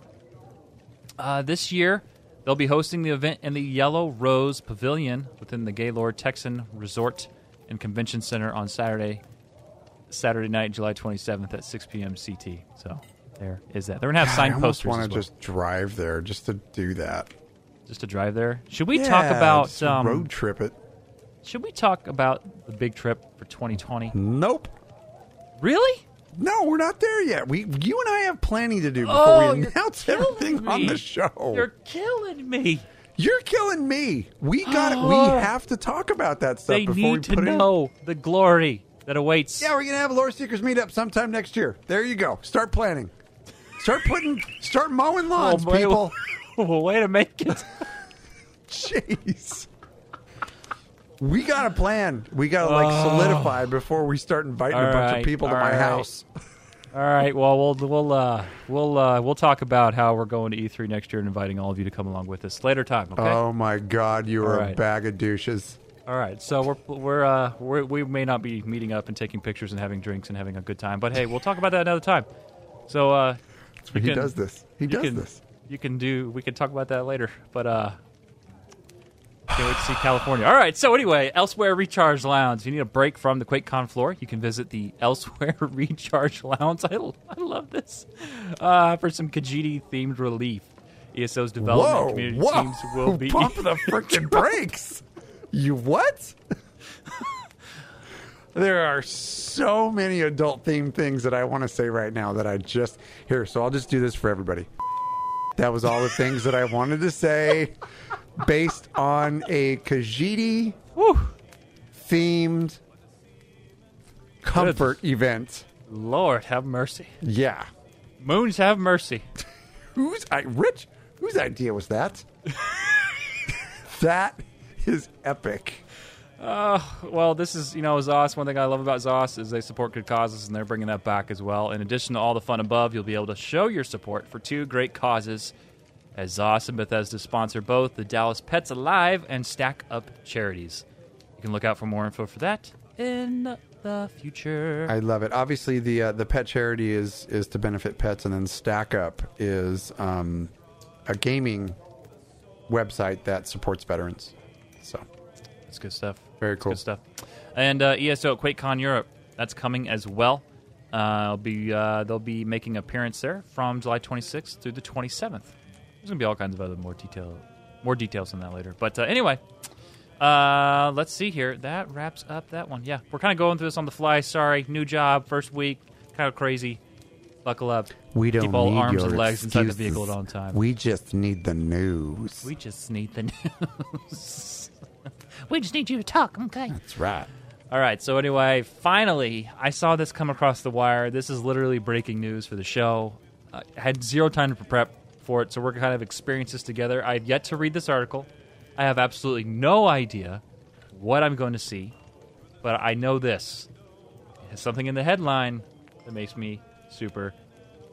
Uh, this year, they'll be hosting the event in the Yellow Rose Pavilion within the Gaylord Texan Resort and Convention Center on Saturday, Saturday night, July 27th at 6 p.m. CT. So there is that. They're gonna have I signed almost posters. want to well. just drive there just to do that. just to drive there. Should we Yeah, talk about um, road trip it? Should we talk about the big trip for 2020? Nope. Really? No, we're not there yet. We, you and I have planning to do before Oh, we announce everything on the show. You're killing me. You're killing me. We got. Oh. We have to talk about that stuff They before we need to put it in. know the glory that awaits. Yeah, we're gonna have a Lore Seekers meetup sometime next year. There you go. Start planning. Start putting. Start mowing lawns, oh, boy. people. Way to make it. Jeez. We got a plan. We got to like Oh. solidify before we start inviting All a bunch right, of people to all my right. house. All right. Well, we'll we'll uh, we'll uh, we'll talk about how we're going to E3 next year and inviting all of you to come along with us later time. Okay. Oh my God, you are All a bag of douches. All right. So we're we're, uh, we're we may not be meeting up and taking pictures and having drinks and having a good time, but hey, we'll talk about that another time. So uh, he can- does this. He does can- this. You can do. We can talk about that later. But uh, can't wait to see California. All right. So anyway, Elsweyr Recharge Lounge. If you need a break from the QuakeCon floor, you can visit the Elsweyr Recharge Lounge. I, I love this uh, for some Khajiit themed relief. ESO's development Whoa, community whoa! teams will be Pump the freaking brakes. You what? there are so many adult themed things that I want to say right now that I just here. So I'll just do this for everybody. That was all the things that I wanted to say, based on a Khajiit themed comfort event. Lord have mercy. Yeah. Moons have mercy. who's I Rich? Whose idea was that? that is epic. Uh, well, this is, you know, ZOS. One thing I love about ZOS is they support good causes, and they're bringing that back as well. In addition to all the fun above, you'll be able to show your support for two great causes as ZOS and Bethesda sponsor both the Dallas Pets Alive and Stack Up charities. You can look out for more info for that in the future. I love it. Obviously, the uh, the pet charity is is to benefit pets, and then Stack Up is um, a gaming website that supports veterans. So That's good stuff. Very cool. Good stuff. And uh, ESO at QuakeCon Europe, that's coming as well. Uh, be uh, they'll be making appearance there from July 26th through the 27th. There's gonna be all kinds of other more detail, more details on that later. But uh, anyway, uh, let's see here. That wraps up that one. Yeah, we're kind of going through this on the fly. Sorry, new job, first week, kind of crazy. Buckle up. we don't Keep all need arms your and legs inside the vehicle at all time. We just need the news. We just need the news. we just need you to talk, okay? That's right. All right. So anyway, finally, I saw this come across the wire. This is literally breaking news for the show. I had zero time to prep for it, so we're kind of experience this together. I had yet to read this article. I have absolutely no idea what I'm going to see, but I know this. It has something in the headline that makes me super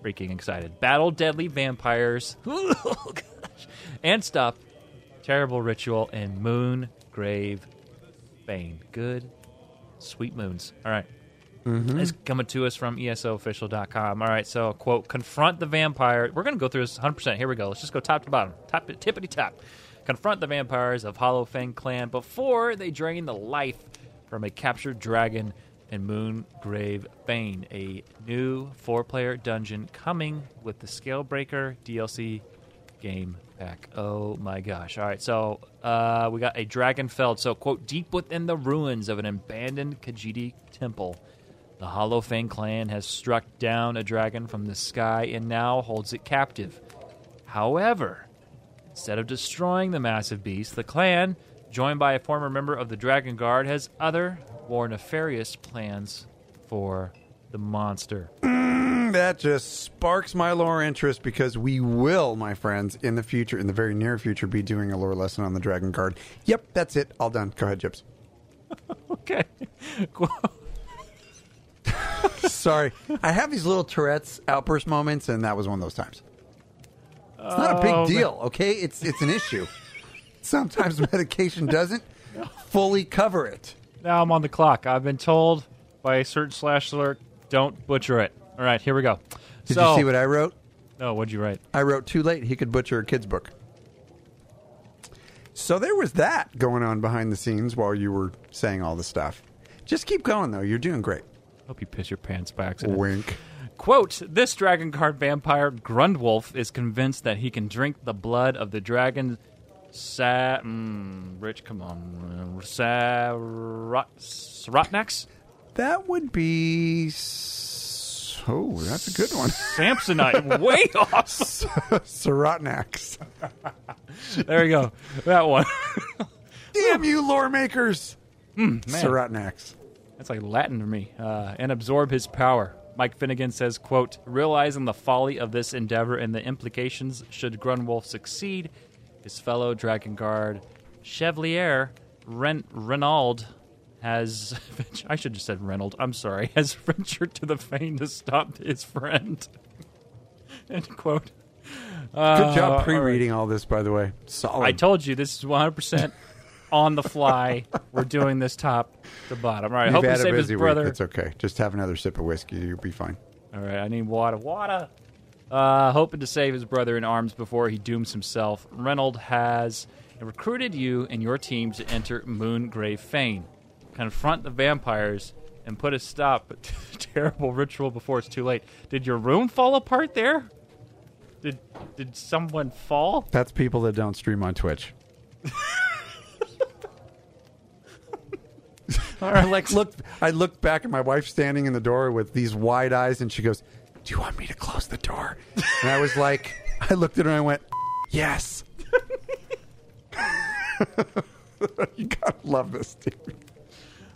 freaking excited. Battle deadly vampires. Oh. And stuff. Terrible ritual and moon grave bane. Good Sweet moons. All right. It's coming to us from ESOofficial.com. All right, so quote, confront the vampire. We're going to go through this 100%. Here we go. Let's just go top to bottom. Top, tippity top. Confront the vampires of Hollow Fang Clan before they drain the life from a captured dragon and Moongrave Fane. A new four player dungeon coming with the Scalebreaker DLC game pack. Oh my gosh. All right, so uh, we got a Dragonfeld. So, quote, deep within the ruins of an abandoned Khajiit temple, the Hollow Fang clan has struck down a dragon from the sky and now holds it captive. However, instead of destroying the massive beast, the clan, joined by a former member of the Dragon Guard, has other, more nefarious plans for the monster. That just sparks my lore interest because we will, my friends, in the future, in the very near future, be doing a lore lesson on the Dragon Guard. Yep, that's it. All done. Go ahead, Chips. Okay. Sorry. I have these little Tourette's outburst moments, and that was one of those times. It's not a big Oh, deal, okay? It's it's an issue. Sometimes medication doesn't fully cover it. Now I'm on the clock. I've been told by a certain slash alert, don't butcher it. All right, here we go. Did so, you see what I wrote? Oh, what'd you write? I wrote too late. He could butcher a kid's book. So there was that going on behind the scenes while you were saying all the stuff. Just keep going though. You're doing great. Hope you piss your pants by accident. Wink. Quote, this Dragon Guard vampire, Grundwulf, is convinced that he can drink the blood of the dragon Sa... Mm, Rich, come on. Sarot... Sarotnax? That would be. s- Oh, that's a good one. Samsonite. Way off. Serotnax. There you go. That one. Damn you, lore makers. man. Serotnax. That's like Latin to me. Uh, and absorb his power. Mike Finnegan says, quote, realizing the folly of this endeavor and the implications should Grundwulf succeed, his fellow Dragon Guard Chevalier Ren- Renaud has, I should have said Reynolds, I'm sorry, has ventured to the fane to stop his friend. End quote. Good Uh, job pre reading all this, by the way. Solid. I told you this is 100% on the fly. We're doing this top to bottom. All right, You've hope had a saved his busy brother. week. It's okay. Just have another sip of whiskey. You'll be fine. All right, I need water. Water. Uh, hoping to save his brother in arms before he dooms himself, Reynolds has recruited you and your team to enter Moongrave Fane, confront the vampires, and put a stop to the terrible ritual before it's too late. Did your room fall apart there? Did did someone fall? That's people that don't stream on Twitch. I like looked. I looked back at my wife standing in the door with these wide eyes, and she goes, "Do you want me to close the door?" And I was like, I looked at her and I went, "Yes." you gotta love this, dude.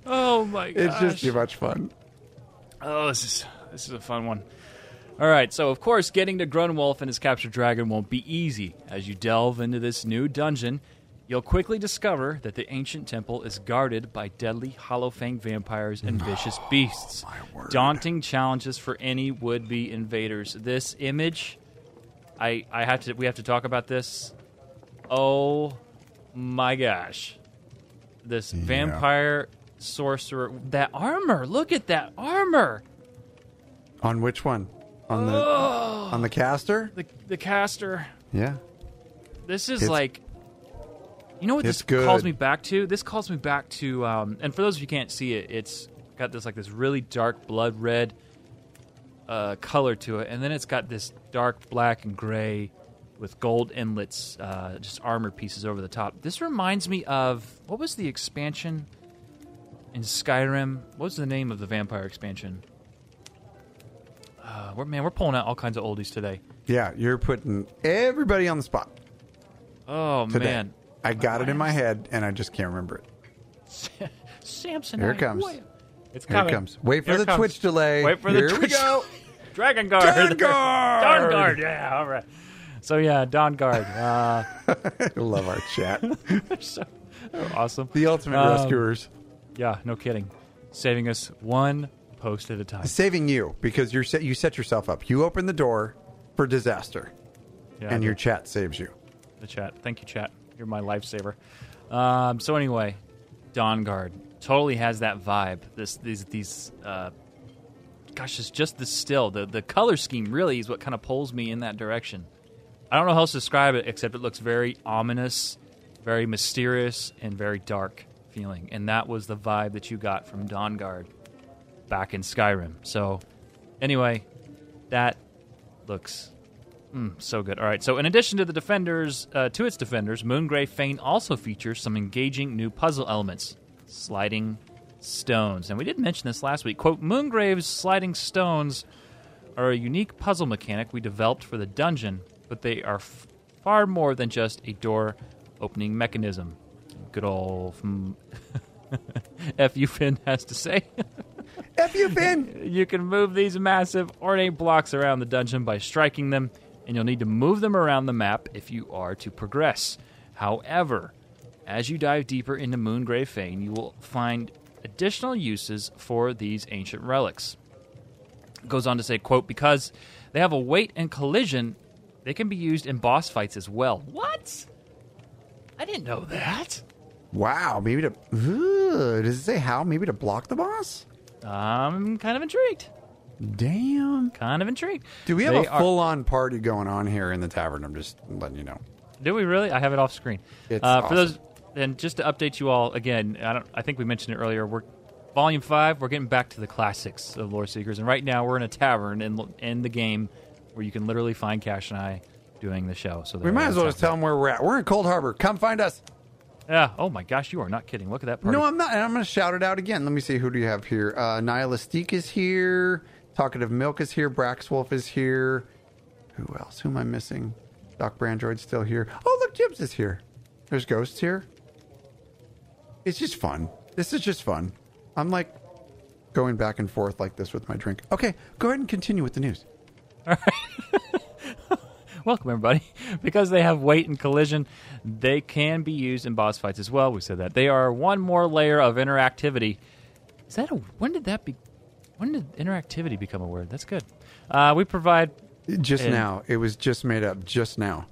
Oh my god! It's just too much fun. Oh, this is this is a fun one. All right, so of course, getting to Grundwulf and his captured dragon won't be easy. As you delve into this new dungeon, you'll quickly discover that the ancient temple is guarded by deadly hollow-fanged vampires and vicious beasts. Daunting challenges for any would-be invaders. This image, I I have to we have to talk about this. Oh my gosh. This vampire sorcerer that armor. Look at that armor. On which one? On the on the caster? The the caster. Yeah. This is It's- like You know what it's this good. calls me back to? This calls me back to um, and for those of you who can't see it, it's got this like this really dark blood red uh, color to it, and then it's got this dark black and gray with gold inlets, uh, just armor pieces over the top. This reminds me of what was the expansion in Skyrim? What was the name of the vampire expansion? Uh, we're, man, we're pulling out all kinds of oldies today. Yeah, you're putting everybody on the spot Oh today. man, I got it in my head and I just can't remember it. Samson. Here it comes. It's Here it comes. Wait for Here the comes. Twitch delay. Wait for Here the we go. Dragon Guard. Dawn Guard! Dawn Guard. Yeah. All right. So yeah, Dawn Guard. Uh, I love our chat. they're so they're awesome. The ultimate Um, rescuers. Yeah. No kidding. Saving us one post at a time. Saving you because you're set, you set yourself up. You open the door for disaster, Yeah, and the- your chat saves you. the chat. Thank you, chat. You're my lifesaver. Um, so anyway, Dawn Guard totally has that vibe. This these these uh, gosh, it's just the still the the color scheme really is what kind of pulls me in that direction. I don't know how else to describe it except it looks very ominous, very mysterious, and very dark feeling. And that was the vibe that you got from Dawn Guard back in Skyrim. So anyway, that looks Mm, so good. All right. So, in addition to the defenders, uh, to its defenders, Moongrave Fane also features some engaging new puzzle elements, sliding stones. And we did mention this last week. Quote: Moongrave's sliding stones are a unique puzzle mechanic we developed for the dungeon, but they are f- far more than just a door opening mechanism. Good old F. U. Finn has to say. F you, Finn. You can move these massive ornate blocks around the dungeon by striking them, and you'll need to move them around the map if you are to progress. However, as you dive deeper into Moongrave Fane, you will find additional uses for these ancient relics. It goes on to say, quote, because they have a weight and collision, they can be used in boss fights as well. What? I didn't know that. Wow, maybe to. Ooh, does it say how? Maybe to block the boss? I'm kind of intrigued. Damn. Kind of intrigued. Do we have They a are- full on party going on here in the tavern? I'm just letting you know. Do we really? I have it off screen. It's uh, For awesome. those, and just to update you all again, I don't. I think we mentioned it earlier. We're volume five. We're getting back to the classics of Lore Seekers, and right now we're in a tavern in in the game where you can literally find Cash and I doing the show. So We might as well just tell them where we're at. We're in Cold Harbor. Come find us. Yeah. Oh my gosh, you are not kidding. Look at that party. No, I'm not. And I'm going to shout it out again. Let me see. Who do you have here? Uh, Nihilistique is here. Talkative Milk is here. Braxwolf is here. Who else? Who am I missing? Doc Brandroid's still here. Oh, look, Jibs is here. There's Ghosts here. It's just fun. This is just fun. I'm like going back and forth like this with my drink. Okay, go ahead and continue with the news. All right. Welcome everybody. Because they have weight and collision, they can be used in boss fights as well. We said that they are one more layer of interactivity. Is that a when did that be? When did interactivity become a word? That's good. Uh, we provide Just now. It was just made up just now.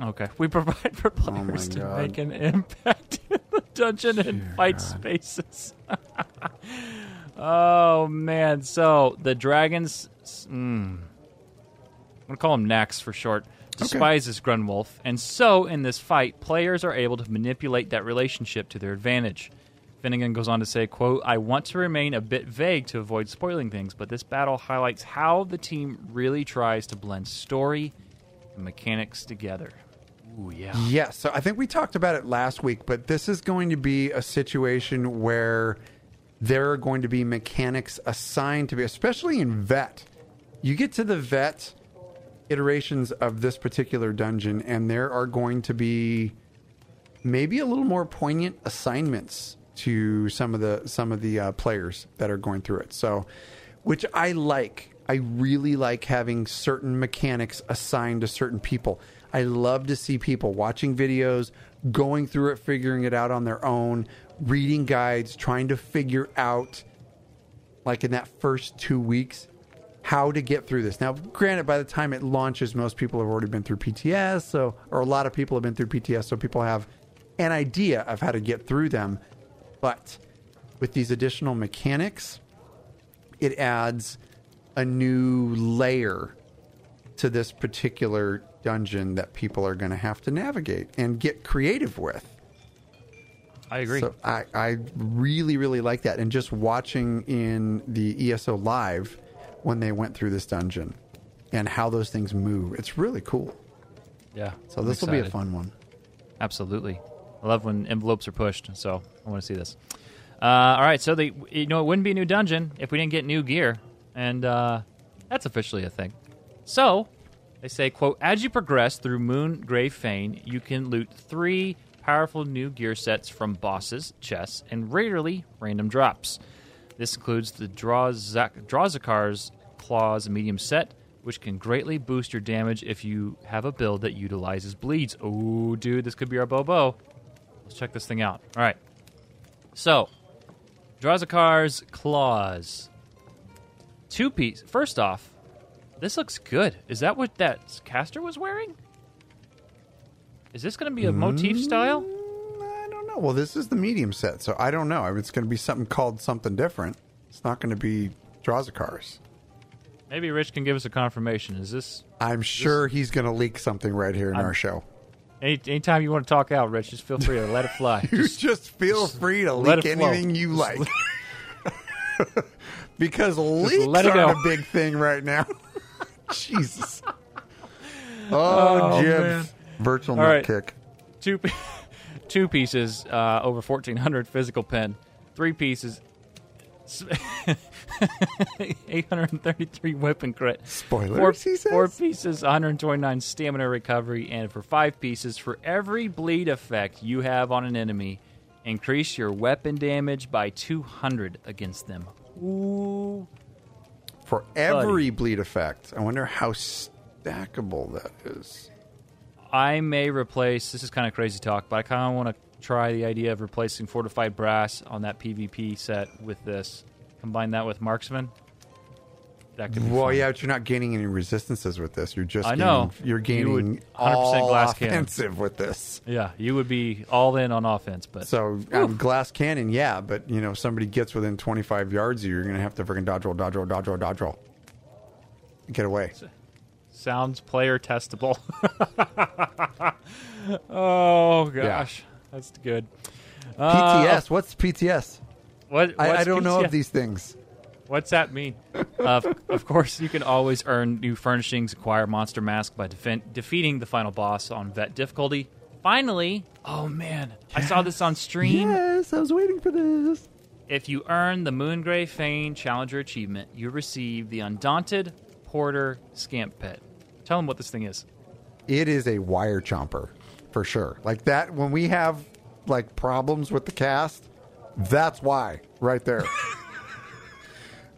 Okay. We provide for Oh my players to God. make an impact in the dungeon and fight spaces. oh, man. So, the dragons. Mm, I'm going to call him Nax for short. Despises Grundwulf. And so, in this fight, players are able to manipulate that relationship to their advantage. Finnegan goes on to say, quote, I want to remain a bit vague to avoid spoiling things, but this battle highlights how the team really tries to blend story and mechanics together. Ooh, yeah. Yes, so I think we talked about it last week, but this is going to be a situation where there are going to be mechanics assigned to be, especially in vet. You get to the vet iterations of this particular dungeon, and there are going to be maybe a little more poignant assignments to some of the some of the uh, players that are going through it. So, which I like. I really like having certain mechanics assigned to certain people. I love to see people watching videos, going through it, figuring it out on their own, reading guides, trying to figure out like in that first 2 weeks how to get through this. Now, granted, by the time it launches, most people have already been through PTS, so or a lot of people have been through PTS, so people have an idea of how to get through them. But with these additional mechanics, it adds a new layer to this particular dungeon that people are going to have to navigate and get creative with. I agree. So I, I really, really like that. And just watching in the ESO live when they went through this dungeon and how those things move, it's really cool. yeah. So I'm this will be a fun one. Absolutely. I love when envelopes are pushed, so I want to see this. Uh, all right, so they, you know, it wouldn't be a new dungeon if we didn't get new gear, and uh, that's officially a thing. So they say, "quote As you progress through Moon Grave Fane, you can loot three powerful new gear sets from bosses, chests, and rarely random drops. This includes the Drawzak- Dro'Zakar's Claws medium set, which can greatly boost your damage if you have a build that utilizes bleeds. Oh, dude, this could be our Bobo. Let's check this thing out. All right. So, Dro'Zakar's Claws. Two piece. First off, this looks good. Is that what that caster was wearing? Is this going to be a hmm, motif style? I don't know. Well, this is the medium set, so I don't know. It's going to be something called something different. It's not going to be Dro'Zakar's. Maybe Rich can give us a confirmation. Is this I'm sure he's going to leak something right here in our show. Any, anytime you want to talk out, Rich? Just feel free to let it fly. You just feel free to leak anything you like. because leaks let it are go. a big thing right now. Jesus. Oh, Oh, Jibs. Virtual All nut right. kick. two two pieces uh, over 1400 physical pen three pieces s- 833 weapon crit Spoilers, four, he says? four pieces 129 stamina recovery and for five pieces for every bleed effect you have on an enemy increase your weapon damage by 200 against them Ooh. For every bleed effect, I wonder how stackable that is. I may replace. This is kind of crazy talk, but I kind of want to try the idea of replacing fortified brass on that PvP set with this. Combine that with marksman. That could be Well, fun. yeah, but you're not gaining any resistances with this. You're just I gaining, know. you're You gaining would 100% all glass cannon. offensive with this. Yeah, you would be all in on offense, but So um, glass cannon, yeah, but you know somebody gets within 25 yards of you, you're gonna have to freaking dodge roll, dodge roll, dodge roll, dodge roll, get away. sounds player testable. oh gosh, that's good. Uh, PTS, what's PTS? What? I, I don't know PTS? of these things. What's that mean? uh, of course, you can always earn new furnishings, acquire monster mask by defen defeating the final boss on vet difficulty. Finally, oh man, I saw this on stream. Yes, I was waiting for this. If you earn the Moongrave Fane Challenger achievement, you receive the Undaunted Porter Scamp Pet. Tell them what this thing is. It is a wire chomper for sure. Like that when we have like problems with the cast, that's why right there.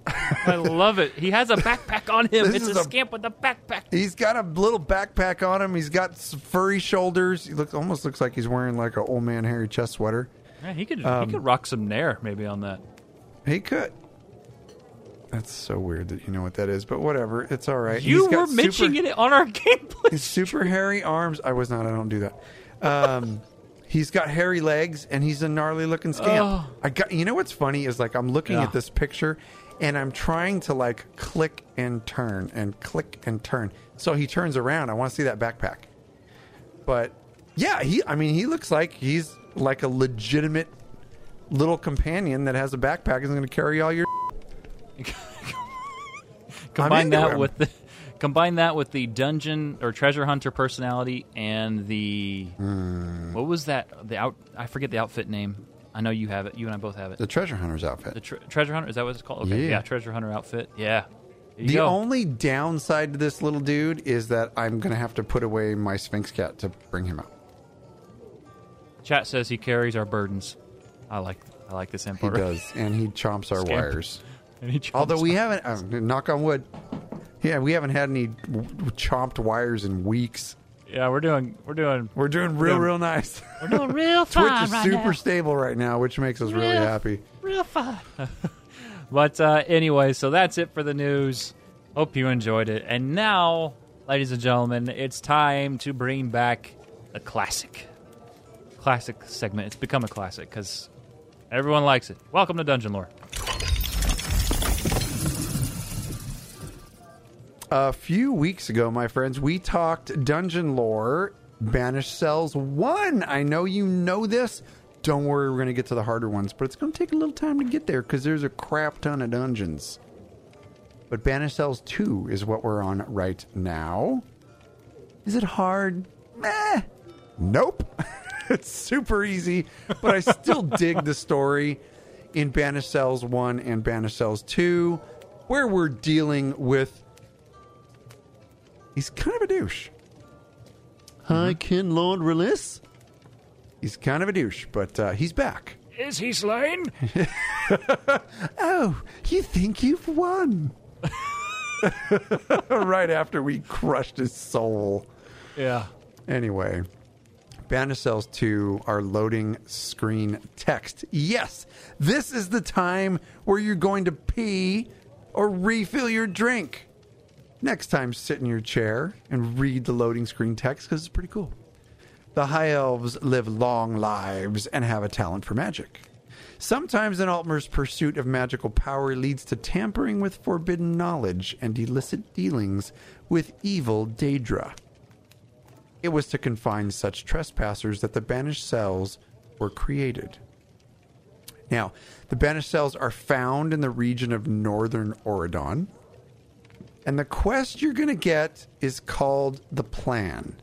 I love it. He has a backpack on him. This it's is a, a- scamp with a backpack. He's got a little backpack on him. He's got s- furry shoulders. He looks almost looks like he's wearing like an old man hairy chest sweater. Yeah, he could Um, he could rock some nair maybe on that. He could. That's so weird that you know what that is, but whatever. It's all right. You He's got were super- mentioning it on our gameplay. His super hairy arms. I was not. I don't do that. Um, he's got hairy legs, and he's a gnarly looking scamp. Oh. I got. You know what's funny is like I'm looking Yeah. at this picture, and I'm trying to like click and turn and click and turn. So he turns around. I want to see that backpack. But yeah, he. I mean, he looks like he's like a legitimate little companion that has a backpack and is going to carry all your. combine that with the combine that with the dungeon or treasure hunter personality and the Hmm. what was that the out I forget the outfit name. I know you have it. You and I both have it. The treasure hunter's outfit. The tre- treasure hunter is that what it's called? Okay, Yeah. yeah, treasure hunter outfit. Yeah. The go. only downside to this little dude is that I'm going to have to put away my Sphinx cat to bring him out. Chat says he carries our burdens. I like I like this He does, and he chomps our Scamp. wires. And he chomps Although we haven't, uh, knock on wood, yeah, we haven't had any w- chomped wires in weeks. Yeah, we're doing we're doing We're doing real, real nice. we're doing real Twitch fine is right super now. stable right now, which makes us really Real- happy. real fun. but uh, anyway, so that's it for the news. Hope you enjoyed it. And now, ladies and gentlemen, it's time to bring back a classic. Classic segment. It's become a classic because everyone likes it. Welcome to Dungeon Lore. A few weeks ago, my friends, we talked dungeon lore, Banished Cells 1. I know you know this. Don't worry, we're going to get to the harder ones, but it's going to take a little time to get there because there's a crap ton of dungeons. But Banished Cells 2 is what we're on right now. Is it hard? Meh. Nope. it's super easy, but I still dig the story in Banished Cells 1 and Banished Cells 2, where we're dealing with He's kind of a douche. Hi, Kin Lord Rilis. He's kind of a douche, but uh, he's back. Is he slain? Oh, you think you've won? right after we crushed his soul. Yeah. Anyway, Banished Cells 2 are loading screen text. Yes, this is the time where you're going to pee or refill your drink. Next time, sit in your chair and read the loading screen text because it's pretty cool. The High Elves live long lives and have a talent for magic. Sometimes an Altmer's pursuit of magical power leads to tampering with forbidden knowledge and illicit dealings with evil Daedra. It was to confine such trespassers that the banished cells were created. Now, the banished cells are found in the region of northern Auridon. And the quest you're going to get is called the Plan.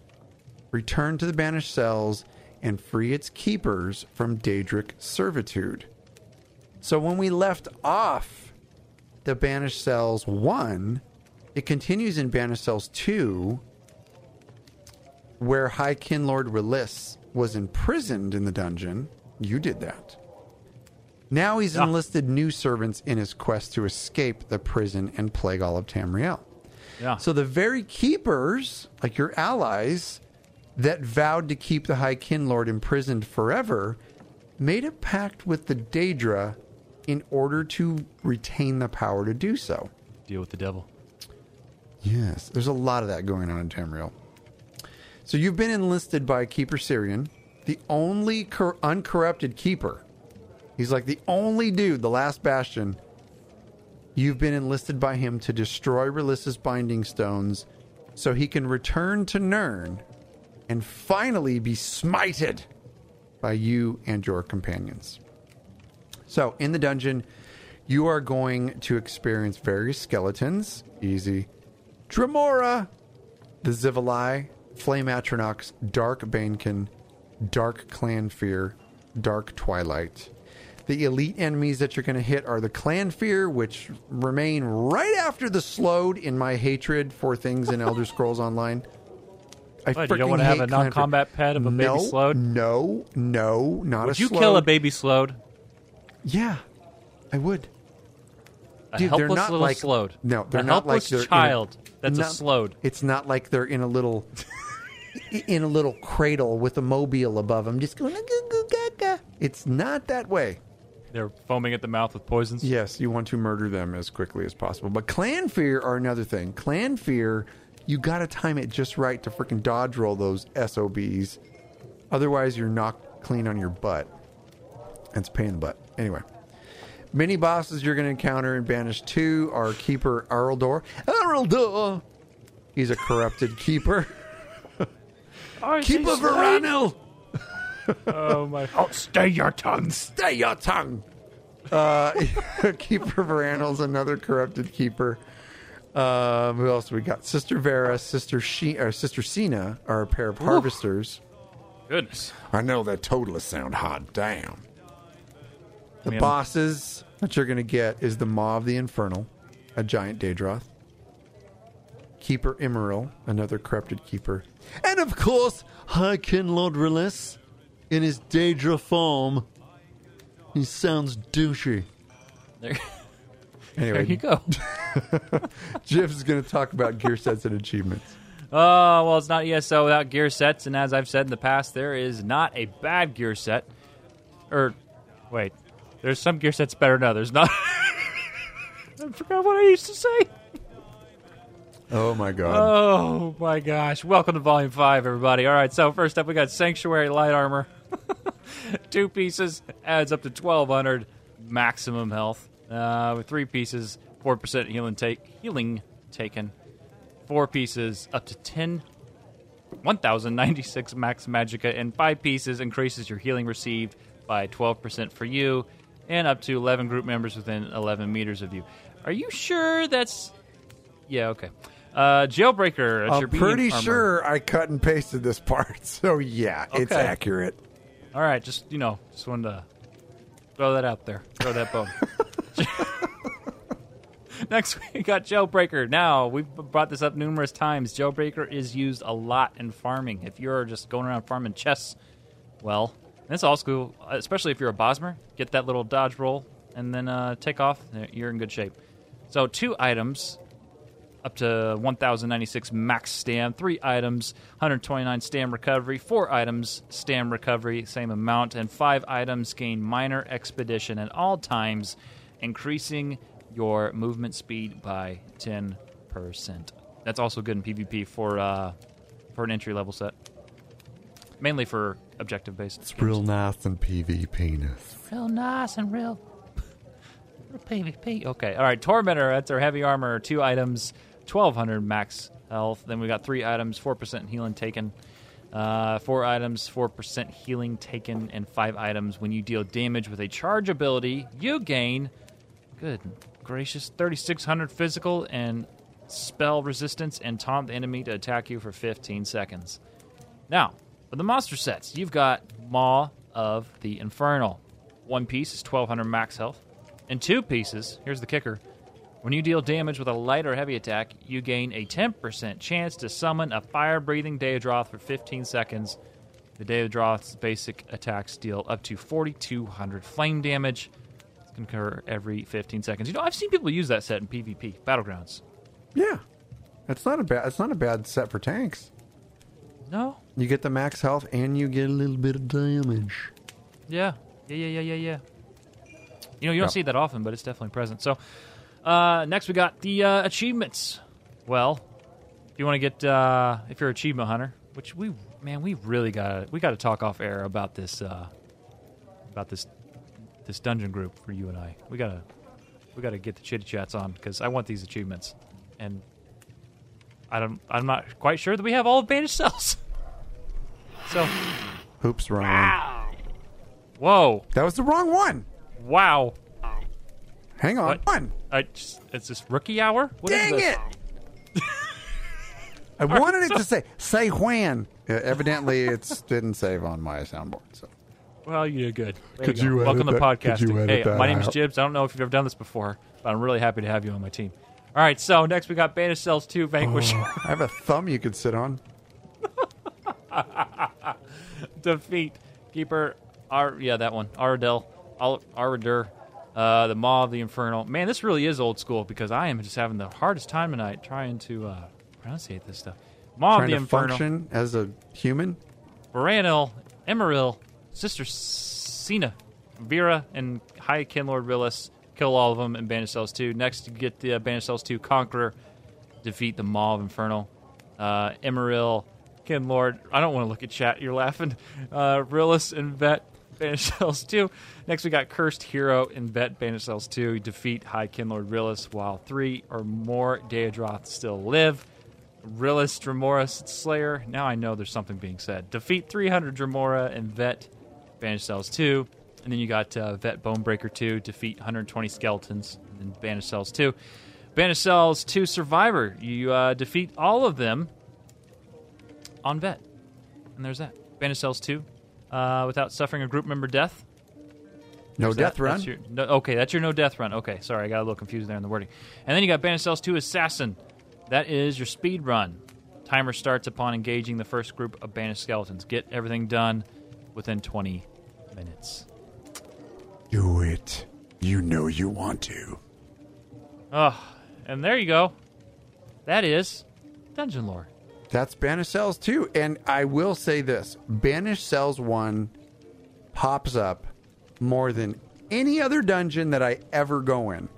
Return to the banished cells and free its keepers from Daedric servitude. So when we left off the banished cells 1, it continues in banished cells 2 where High Kin Lord Rilis was imprisoned in the dungeon. You did that. Now he's enlisted new servants in his quest to escape the prison and plague all of Tamriel. Yeah. So the very keepers, like your allies, that vowed to keep the High Kinlord imprisoned forever, made a pact with the Daedra in order to retain the power to do so. Deal with the devil. Yes, there's a lot of that going on in Tamriel. So you've been enlisted by Keeper Cirion, the only cor- uncorrupted keeper. He's like the only dude, the last bastion. You've been enlisted by him to destroy Relissa's binding stones so he can return to Nirn and finally be smited by you and your companions. So, in the dungeon, you are going to experience various skeletons. Easy. Dremora, the Xivilai, Flame Atronach, Dark Banekin, Dark Clannfear, Dark Twilight. The elite enemies that you're going to hit are the clannfear, which remain right after the slowed in my hatred for things in Elder Scrolls Online. I What, you don't wanna have a non-combat pet of a baby no, slowed? No, no, not Would a you slowed. kill a baby slowed? Yeah, I would. A Dude, they're helpless not little like slowed. No, they're a not like they're in a- child that's a not- slowed. It's not like they're in a little in a little cradle with a mobile above them, just going. "Goo, goo. It's not that way. They're foaming at the mouth with poisons. Yes, you want to murder them as quickly as possible. But clannfear are another thing. Clannfear, you got to time it just right to freaking dodge roll those SOBs. Otherwise, you're knocked clean on your butt. It's a pain in the butt. Anyway. Mini bosses you're going to encounter in Banish 2 are Keeper Areldur. Areldur! He's a corrupted keeper. Keeper Voranil! Oh my! Oh, stay your tongue. Stay your tongue. Uh, keeper Voranil's another corrupted keeper. Um, who else we got? Sister Vera, Sister she, or Sister Cena are a pair of harvesters. Goodness. I know that totally sound hot. Damn. The Man. bosses that you're going to get is the Maw of the Infernal, a giant Daedroth. Keeper Imiril, another corrupted keeper. And of course, High Kinlord Rilis in his Daedra form. He sounds douchey. There, Anyway, there you go. Jim's going to talk about gear sets and achievements. Oh, well, it's not ESO without gear sets, and as I've said in the past, there is not a bad gear set. Or, wait, there's some gear sets better than others. Not. I forgot what I used to say. Oh my god. Oh my gosh! Welcome to Volume Five, everybody. All right, so first up, we got Sanctuary Light Armor. Two pieces adds up to twelve hundred maximum health. Uh, with three pieces, four percent healing take healing taken. Four pieces up to ten. 1096 max Magicka and 5 pieces increases your healing received by 12% for you and up to 11 group members within 11 meters of you. Are you sure that's Yeah, okay. Uh jailbreaker, I'm pretty armor. sure I cut and pasted this part, so yeah, it's accurate. All right, just you know, just wanted to throw that out there. Throw that bone. Next, we got Jailbreaker. Now, we've brought this up numerous times. Jailbreaker is used a lot in farming. If you're just going around farming chests, well, that's all school, especially if you're a Bosmer. Get that little dodge roll and then uh, take off. You're in good shape. So, two items up to 1096 max stam, three items, 129 stam recovery, four items, stam recovery, same amount, and five items gain minor expedition at all times, increasing your movement speed by 10%. That's also good in PvP for uh, for an entry level set. Mainly for objective based. It's real nice and PV penis. real nice and real, real PvP. Okay, all right. Tormentor, that's our heavy armor. Two items, twelve hundred max health. Then we got three items, four percent healing taken. Uh, four items, four percent healing taken, and five items. When you deal damage with a charge ability, you gain. Good gracious, thirty six hundred physical and spell resistance, and taunt the enemy to attack you for fifteen seconds. Now, for the monster sets, you've got Maw of the Infernal. One piece is 1200 max health. And two pieces, here's the kicker. When you deal damage with a light or heavy attack, you gain a 10% chance to summon a fire breathing Daedroth for 15 seconds. The Daedroth's basic attacks deal up to 4200 flame damage. It's concur every 15 seconds. You know, I've seen people use that set in PvP battlegrounds. Yeah, it's not a bad. It's not a bad set for tanks. No. You get the max health and you get a little bit of damage. Yeah. Yeah. Yeah. Yeah. Yeah. Yeah. You know, you don't Yep. see that often, but it's definitely present. So, uh, next we got the uh, achievements. Well, if you want to get, uh, if you're an achievement hunter, which we, man, we really got we got to talk off air about this, uh, about this, this dungeon group for you and I. We gotta, we gotta get the chitty chats on because I want these achievements, and I don't, I'm not quite sure that we have all of banished cells. so, Oops, wrong one. whoa, That was the wrong one. wow. Hang on. What? One. I just, it's this rookie hour. What is Dang this? it! I wanted it to say say when. Uh, evidently, it didn't save on my soundboard. So Well, you did good. There Could go. you edit Welcome to that- could you edit Hey, that my name is out? Jibs. I don't know if you've ever done this before, but I'm really happy to have you on my team. All right, so next we got Banished Cells 2 Vanquish. I have a thumb you could sit on. defeat Keeper Ar yeah that one Ardell Al- Aradur uh, the Maw of the Infernal. Man this really is old school because I am just having the hardest time tonight trying to uh, pronunciate this stuff. Maw of Trying the to Infernal. function as a human. Baranil Emeril Sister Cena Vera and High Kinlord Rilis kill all of them in Banished Cells 2 next you get the uh, Banished Cells 2 Conqueror defeat the Maw of Infernal. Uh, Emeril Kinlord I don't want to look at chat you're laughing. Uh, Rilis and Vet Banished Cells 2 next we got Cursed Hero and Vet Banished Cells 2 defeat High Kinlord Rilis while three or more Daedroth still live Rilis, Dremora, Slayer. Now I know there's something being said. Defeat 300 Dremora and Vet, Banished Cells 2. And then you got uh, Vet Bonebreaker 2, defeat 120 skeletons, and then Banished Cells 2. Banished Cells 2 Survivor. You uh, defeat all of them on Vet. And there's that. Banished Cells 2, uh, without suffering a group member death. No There's death that. run. That's your, no, okay, that's your no death run. Okay, sorry, I got a little confused there in the wording. And then you got Banished Cells 2 Assassin. That is your speed run. Timer starts upon engaging the first group of banished skeletons. Get everything done within 20 minutes. Do it. You know you want to. Oh, and there you go. That is Dungeon Lore. That's Banished Cells 2. And I will say this Banished Cells 1 pops up more than any other dungeon that I ever go in.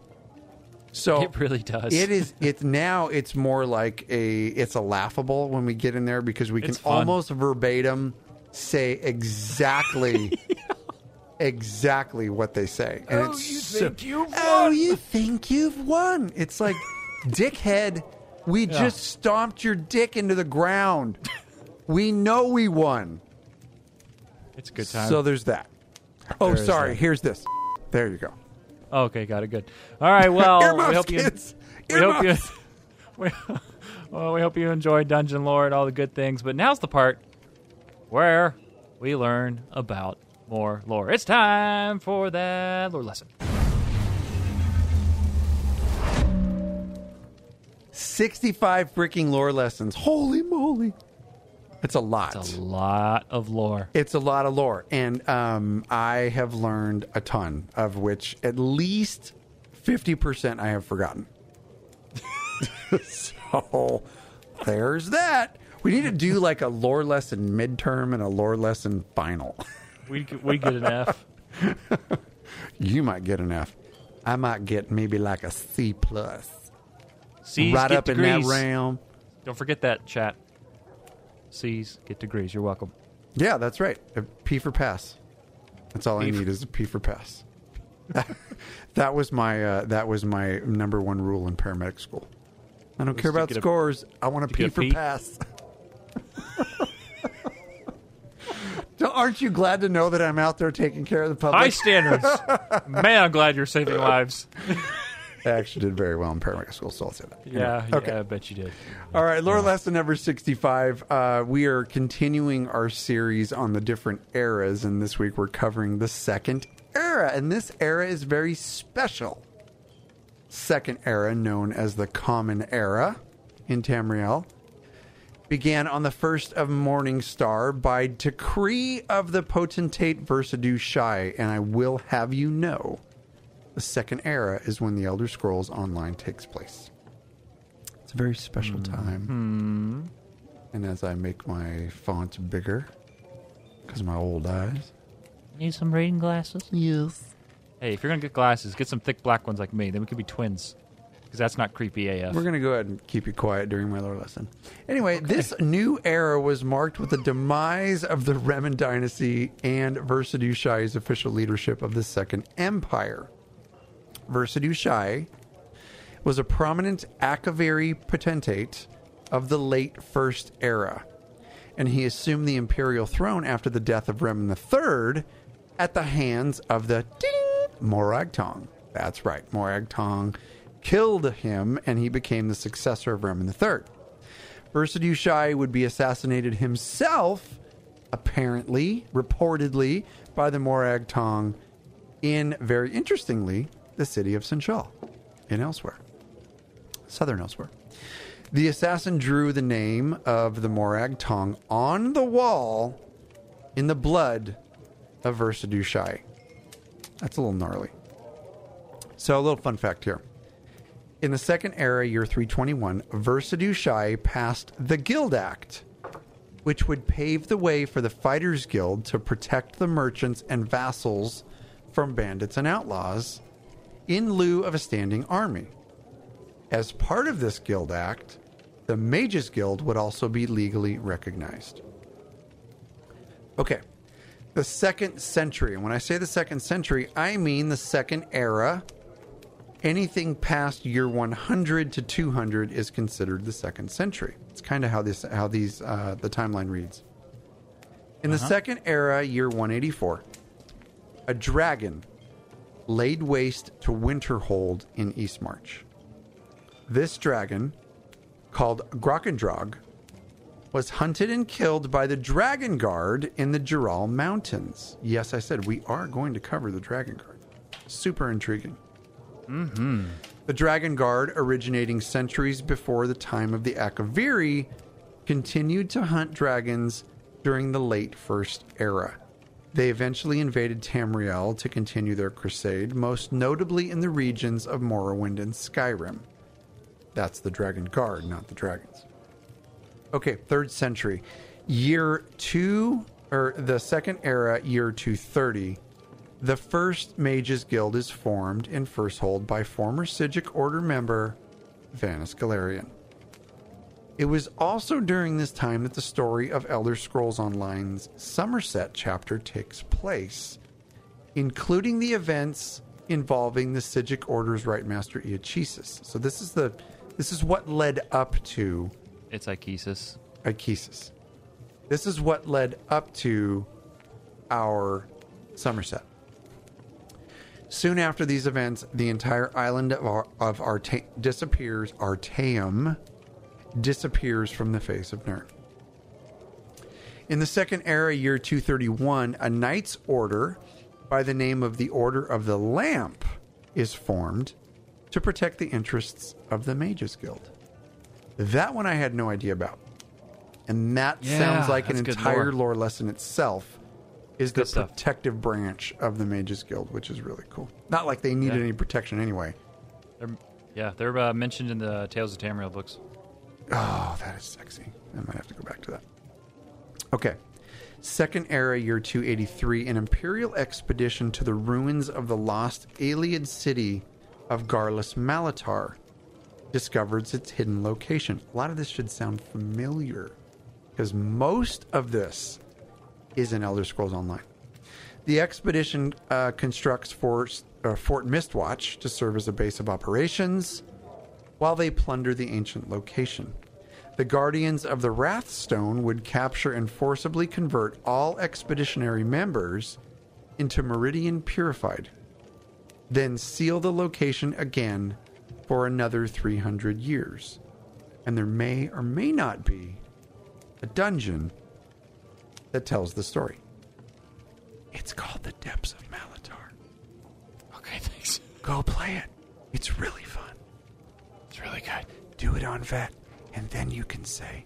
So It really does. It is. It's now. It's more like a. It's a laughable when we get in there because we can almost verbatim say exactly, exactly what they say, and oh, it's you think you've oh, won? Oh, you think you've won? It's like, dickhead. We just stomped your dick into the ground. we know we won. It's a good time. So there's that. Oh, There sorry. that. Here's this. There you go. Oh, okay, got it. Good. All right. Well, Earmuffs, we hope you. kids. We hope you. We, well, we hope you enjoyed Dungeon Lore and all the good things. But now's the part where we learn about more lore. It's time for that lore lesson. 65 freaking lore lessons. Holy moly. It's a lot. It's a lot of lore. It's a lot of lore. And um, I have learned a ton, of which at least 50% I have forgotten. so there's that. We need to do like a lore lesson midterm and a lore lesson final. We we get an F. you might get an F. I might get maybe like a C plus. C's right get up degrees. in that realm. Don't forget that chat. C's get degrees. You're welcome. Yeah, that's right. A P for pass. That's all P I for- need is a P for pass. that was my uh, that was my number one rule in paramedic school. I don't care about get scores. I want a to P for P? pass. So Aren't you glad to know that I'm out there taking care of the public? High standards. Man, I'm glad you're saving lives. I actually did very well in paramedic school, so I'll say that. Yeah, Okay. yeah, I bet you did. All right, lore lesson number 65. Uh, we are continuing our series on the different eras, and this week we're covering the second era, and this era is very special. Second era, known as the Common Era in Tamriel, began on the first of Morning Star by decree of the potentate Versidue Shai, and I will have you know The second era is when the Elder Scrolls Online takes place. It's a very special hmm. time. Hmm. And as I make my font bigger, because of my old eyes, Need some reading glasses? Yes. Hey, if you're gonna get glasses, get some thick black ones like me. Then we could be twins. Because that's not creepy AF. we're going to go ahead and keep you quiet during my lore lesson. Anyway, this new era was marked with the demise of the Remen dynasty and Versidue Shai's official leadership of the Second Empire. Versidue Shai was a prominent Akaviri potentate of the late First Era, and he assumed the imperial throne after the death of Remen III at the hands of the ding, Morag Tong. That's right, Morag Tong killed him, and he became the successor of Remen III. Versidue Shai would be assassinated himself, apparently, reportedly, by the Morag Tong in, very interestingly, the city of Senchal, in Elsweyr, southern Elsweyr. The assassin drew the name of the Morag Tong on the wall in the blood of Versidue Shai. That's a little gnarly. So, a little fun fact here. In the second era, year 321, Versidue Shai passed the Guild Act, which would pave the way for the Fighters Guild to protect the merchants and vassals from bandits and outlaws in lieu of a standing army. As part of this Guild Act, the Mages Guild would also be legally recognized. Okay, the second century. And when I say the second century, I mean the second era anything past year 100 to 200 is considered the second century. It's kind of how this how these uh, the timeline reads. In the second era, year 184, a dragon laid waste to Winterhold in Eastmarch. This dragon, called Grokendrog, was hunted and killed by the Dragon Guard in the Jerall Mountains. Yes, I said we are going to cover the Dragon Guard. Super intriguing. Mm-hmm. The Dragon Guard, originating centuries before the time of the Akaviri, continued to hunt dragons during the late First Era. They eventually invaded Tamriel to continue their crusade, most notably in the regions of Morrowind and Skyrim. That's the Dragon Guard, not the dragons. Okay, third century. Year two, or the second era, year 230. The first Mages Guild is formed in Firsthold by former Psijic Order member Vanus Galerion. It was also during this time that the story of Elder Scrolls Online's Somerset chapter takes place, including the events involving the Psijic Order's Right Master Iachesis. So this is the this is what led up to It's Ikesis. Ikesis. This is what led up to our Somerset. Soon after these events, the entire island of, Ar- of Arte- disappears. Artaeum disappears from the face of Nirn. In the second era, year 231, a knight's order by the name of the Order of the Lamp is formed to protect the interests of the Mages Guild. That one I had no idea about. And that Yeah, sounds like an entire lore. lore lesson itself is the stuff. protective branch of the Mages Guild, which is really cool. Not like they needed Yeah. any protection anyway. They're, yeah, they're uh, mentioned in the Tales of Tamriel books. Oh, that is sexy. I might have to go back to that. Okay. Second era, year 283, an imperial expedition to the ruins of the lost alien city of Garlas Malatar discovers its hidden location. A lot of this should sound familiar because most of this is in Elder Scrolls Online. The expedition uh, constructs Fort, uh, Fort Mistwatch to serve as a base of operations while they plunder the ancient location. The Guardians of the Wrathstone would capture and forcibly convert all expeditionary members into Meridian Purified, then seal the location again for another 300 years. And there may or may not be a dungeon that tells the story. It's called the Depths of Malatar. Okay, thanks. Go play it. It's really fun. It's really good. Do it on vet, and then you can say,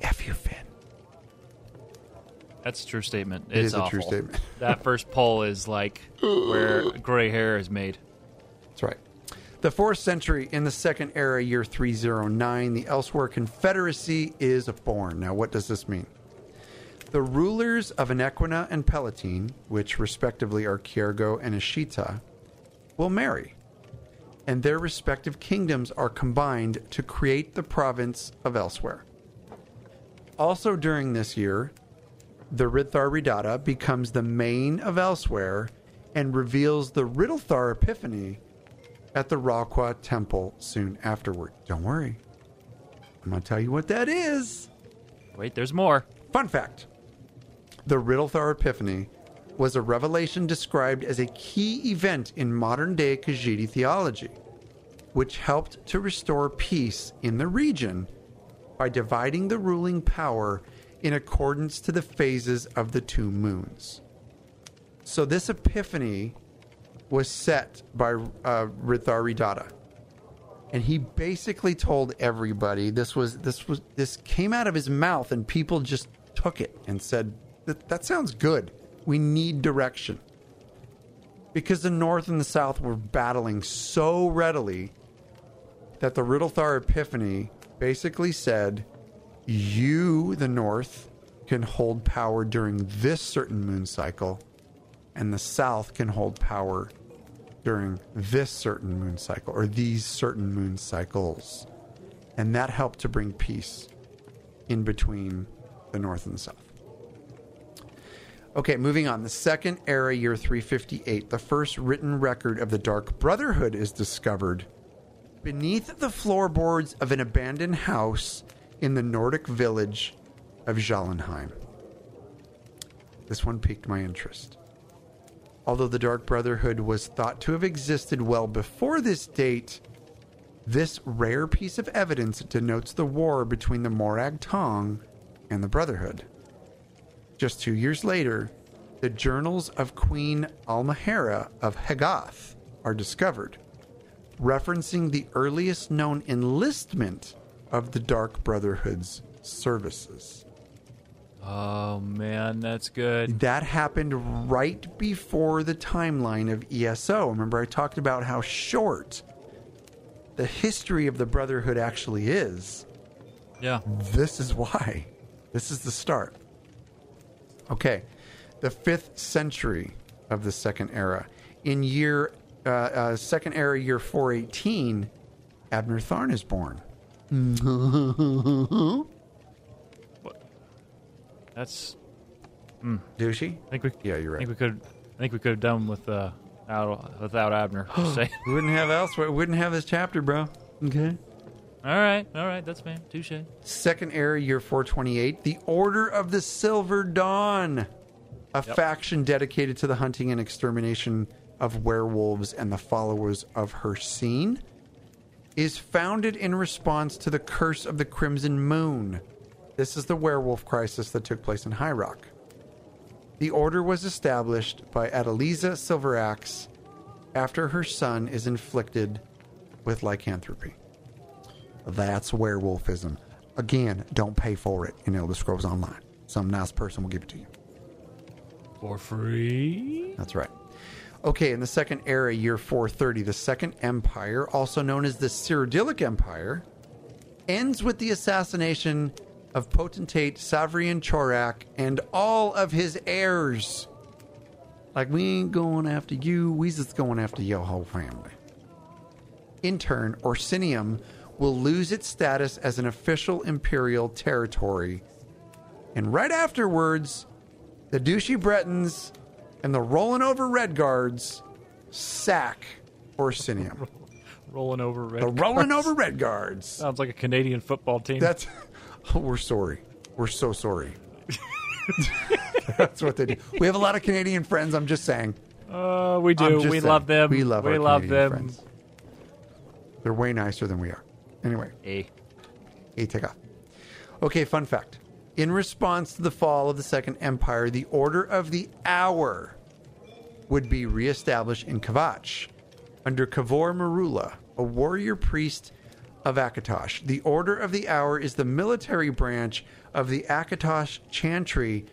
F you, Finn. That's a true statement. It it's is a true statement. that first poll is like where gray hair is made. That's right. The fourth century in the second era, year 309, the Elsweyr Confederacy is born. Now, what does this mean? The rulers of Anequina and Pelletine, which respectively are Keirgo and Eshita, will marry, and their respective kingdoms are combined to create the province of Elsweyr. Also during this year, the Rid-Thar-ri'Datta becomes the Mane of Elsweyr and reveals the Riddle'Thar Epiphany at the Raqua Temple soon afterward. Don't worry. I'm going to tell you what that is. Wait, there's more. Fun fact The Riddle'Thar Epiphany was a revelation described as a key event in modern day Khajiit theology, which helped to restore peace in the region by dividing the ruling power in accordance to the phases of the two moons. So, this epiphany was set by uh. And he basically told everybody this was this was this came out of his mouth, and people just took it and said that that sounds good. We need direction because the North and the South were battling so readily that the Riddle'Thar Epiphany basically said, "You, the North, can hold power during this certain moon cycle, and the South can hold power during this certain moon cycle or these certain moon cycles. And that helped to bring peace in between the North and the South. Okay, moving on. The second era, year 358, the first written record of the Dark Brotherhood is discovered beneath the floorboards of an abandoned house in the Nordic village of Jallenheim. This one piqued my interest. Although the Dark Brotherhood was thought to have existed well before this date, this rare piece of evidence denotes the war between the Morag Tong and the Brotherhood. Just two years later, the journals of Queen Almahera of Hegathe are discovered, referencing the earliest known enlistment of the Dark Brotherhood's services. Oh man, that's good. That happened right before the timeline of ESO. Remember, I talked about how short the history of the Brotherhood actually is. Yeah. This is why. This is the start. Okay. The fifth century of the second era. In year, uh, uh, second era, year 418, Abner Tharn is born. What? That's. Do she? I think we. Yeah, you're I think we could. I think we could have done with uh, out, without Abner. Just say. We wouldn't have Elsweyr. We wouldn't have this chapter, bro. Okay. All right, all right, that's fine. Touche. Second era, year 428, the Order of the Silver Dawn, a faction dedicated to the hunting and extermination of werewolves and the followers of her, Hircine, is founded in response to the curse of the Crimson Moon. This is the werewolf crisis that took place in High Rock. The order was established by Adeliza Silveraxe after her son is inflicted with lycanthropy. That's werewolfism. Again, don't pay for it in Elder Scrolls Online. Some nice person will give it to you. For free. That's right. Okay, in the second era, year 430, the Second Empire, also known as the Cyrodiilic Empire, ends with the assassination of potentate Savirien-Chorak and all of his heirs. Like, we ain't going after you, we just going after your whole family. In turn, Orsinium will lose its status as an official imperial territory. And right afterwards, the douchey Bretons and the rolling over Redguards sack Orsinium. Rolling over red. The rolling Guards. over Redguards. Sounds like a Canadian football team. That's. Oh, we're sorry. We're so sorry. That's what they do. We have a lot of Canadian friends. I'm just saying. Uh, we I'm do. just We saying. love them. We love We our love Canadian them. friends. They're way nicer than we are. Anyway, A. A take off. Okay, fun fact. In response to the fall of the Second Empire, the Order of the Hour would be reestablished in Kvatch under Kavor Marula, a warrior priest of Akatosh. The Order of the Hour is the military branch of the Akatosh Chantry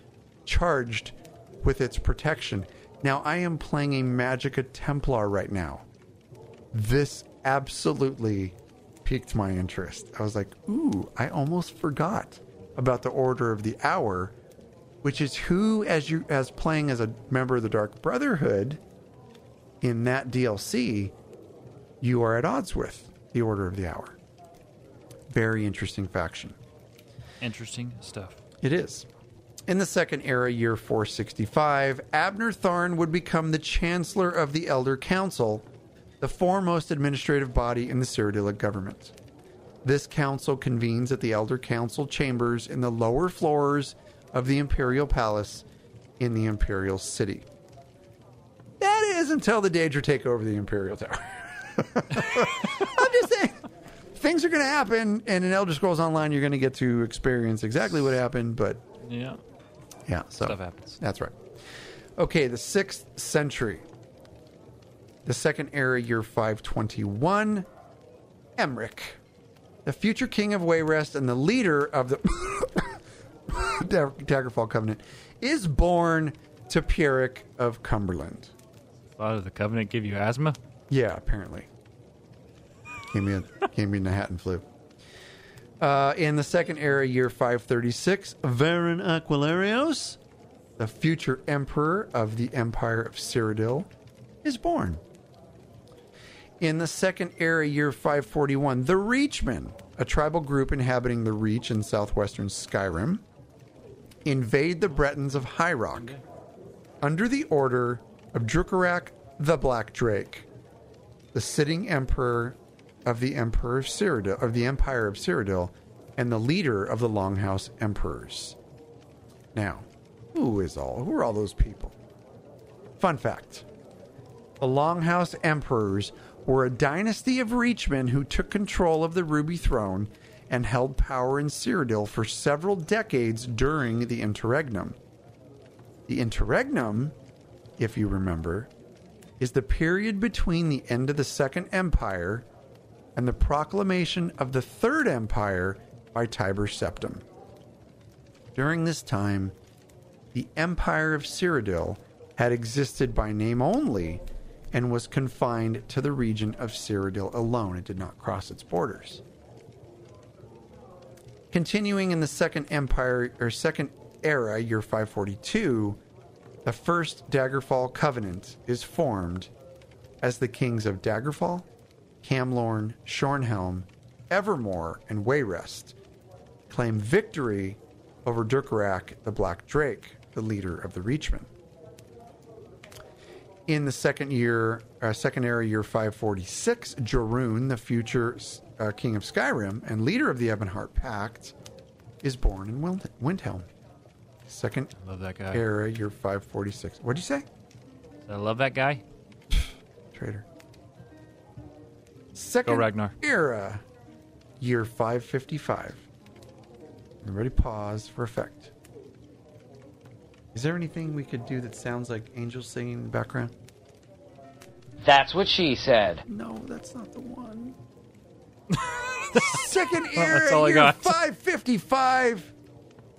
charged with its protection. Now, I am playing a Magicka Templar right now. This absolutely piqued my interest. I was like, ooh, I almost forgot about the Order of the Hour, which is who, as you as playing as a member of the Dark Brotherhood in that DLC, you are at odds with the Order of the Hour. Very interesting faction. Interesting stuff. It is. In the second era, year 465, Abner Tharn would become the Chancellor of the Elder Council, the foremost administrative body in the Cyrodiilic government. This council convenes at the Elder Council chambers in the lower floors of the Imperial Palace in the Imperial City. That is until the Daedra take over the Imperial Tower. I'm just saying, things are going to happen, and in Elder Scrolls Online, you're going to get to experience exactly what happened, but Yeah. yeah, so Stuff happens. That's right. Okay, the sixth century. The second era, year 521. Emeric, the future king of Wayrest and the leader of the Daggerfall Covenant, is born to Pierrick of Cumberland. Why did the Covenant give you asthma? Yeah, apparently. Came in, came in the hat and flew. Uh, in the second era, year 536, Varen Aquilarios. the future emperor of the Empire of Cyrodiil, is born. In the second era, year 541, the Reachmen, a tribal group inhabiting the Reach in southwestern Skyrim, invade the Bretons of High Rock under the order of Durcorach the Black Drake, the sitting emperor of the Emperor of Cyrodiil, of the Empire of Cyrodiil, and the leader of the Longhouse Emperors. Now, who is all? Who are all those people? Fun fact: the Longhouse Emperors were a dynasty of Reachmen who took control of the Ruby Throne and held power in Cyrodiil for several decades during the Interregnum. The Interregnum, if you remember, is the period between the end of the Second Empire and the proclamation of the Third Empire by Tiber Septim. During this time, the Empire of Cyrodiil had existed by name only and was confined to the region of Cyrodiil alone. It did not cross its borders. Continuing in the Second Empire or Second Era, year 542, the first Daggerfall Covenant is formed as the kings of Daggerfall, Camlorn, Shornhelm, Evermore, and Wayrest claim victory over Durcorach the Black Drake, the leader of the Reachmen. In the second year, uh, second era, year 546, Jorunn, the future uh, king of Skyrim and leader of the Ebonheart Pact, is born in Wind- Windhelm. Second I love that guy. era, year 546. What'd you say? I love that guy. Traitor. Second Ragnar. era, year 555. Everybody pause for effect. Is there anything we could do that sounds like angels singing in the background? That's what she said. No, that's not the one. Second era, That's all I year got. 555.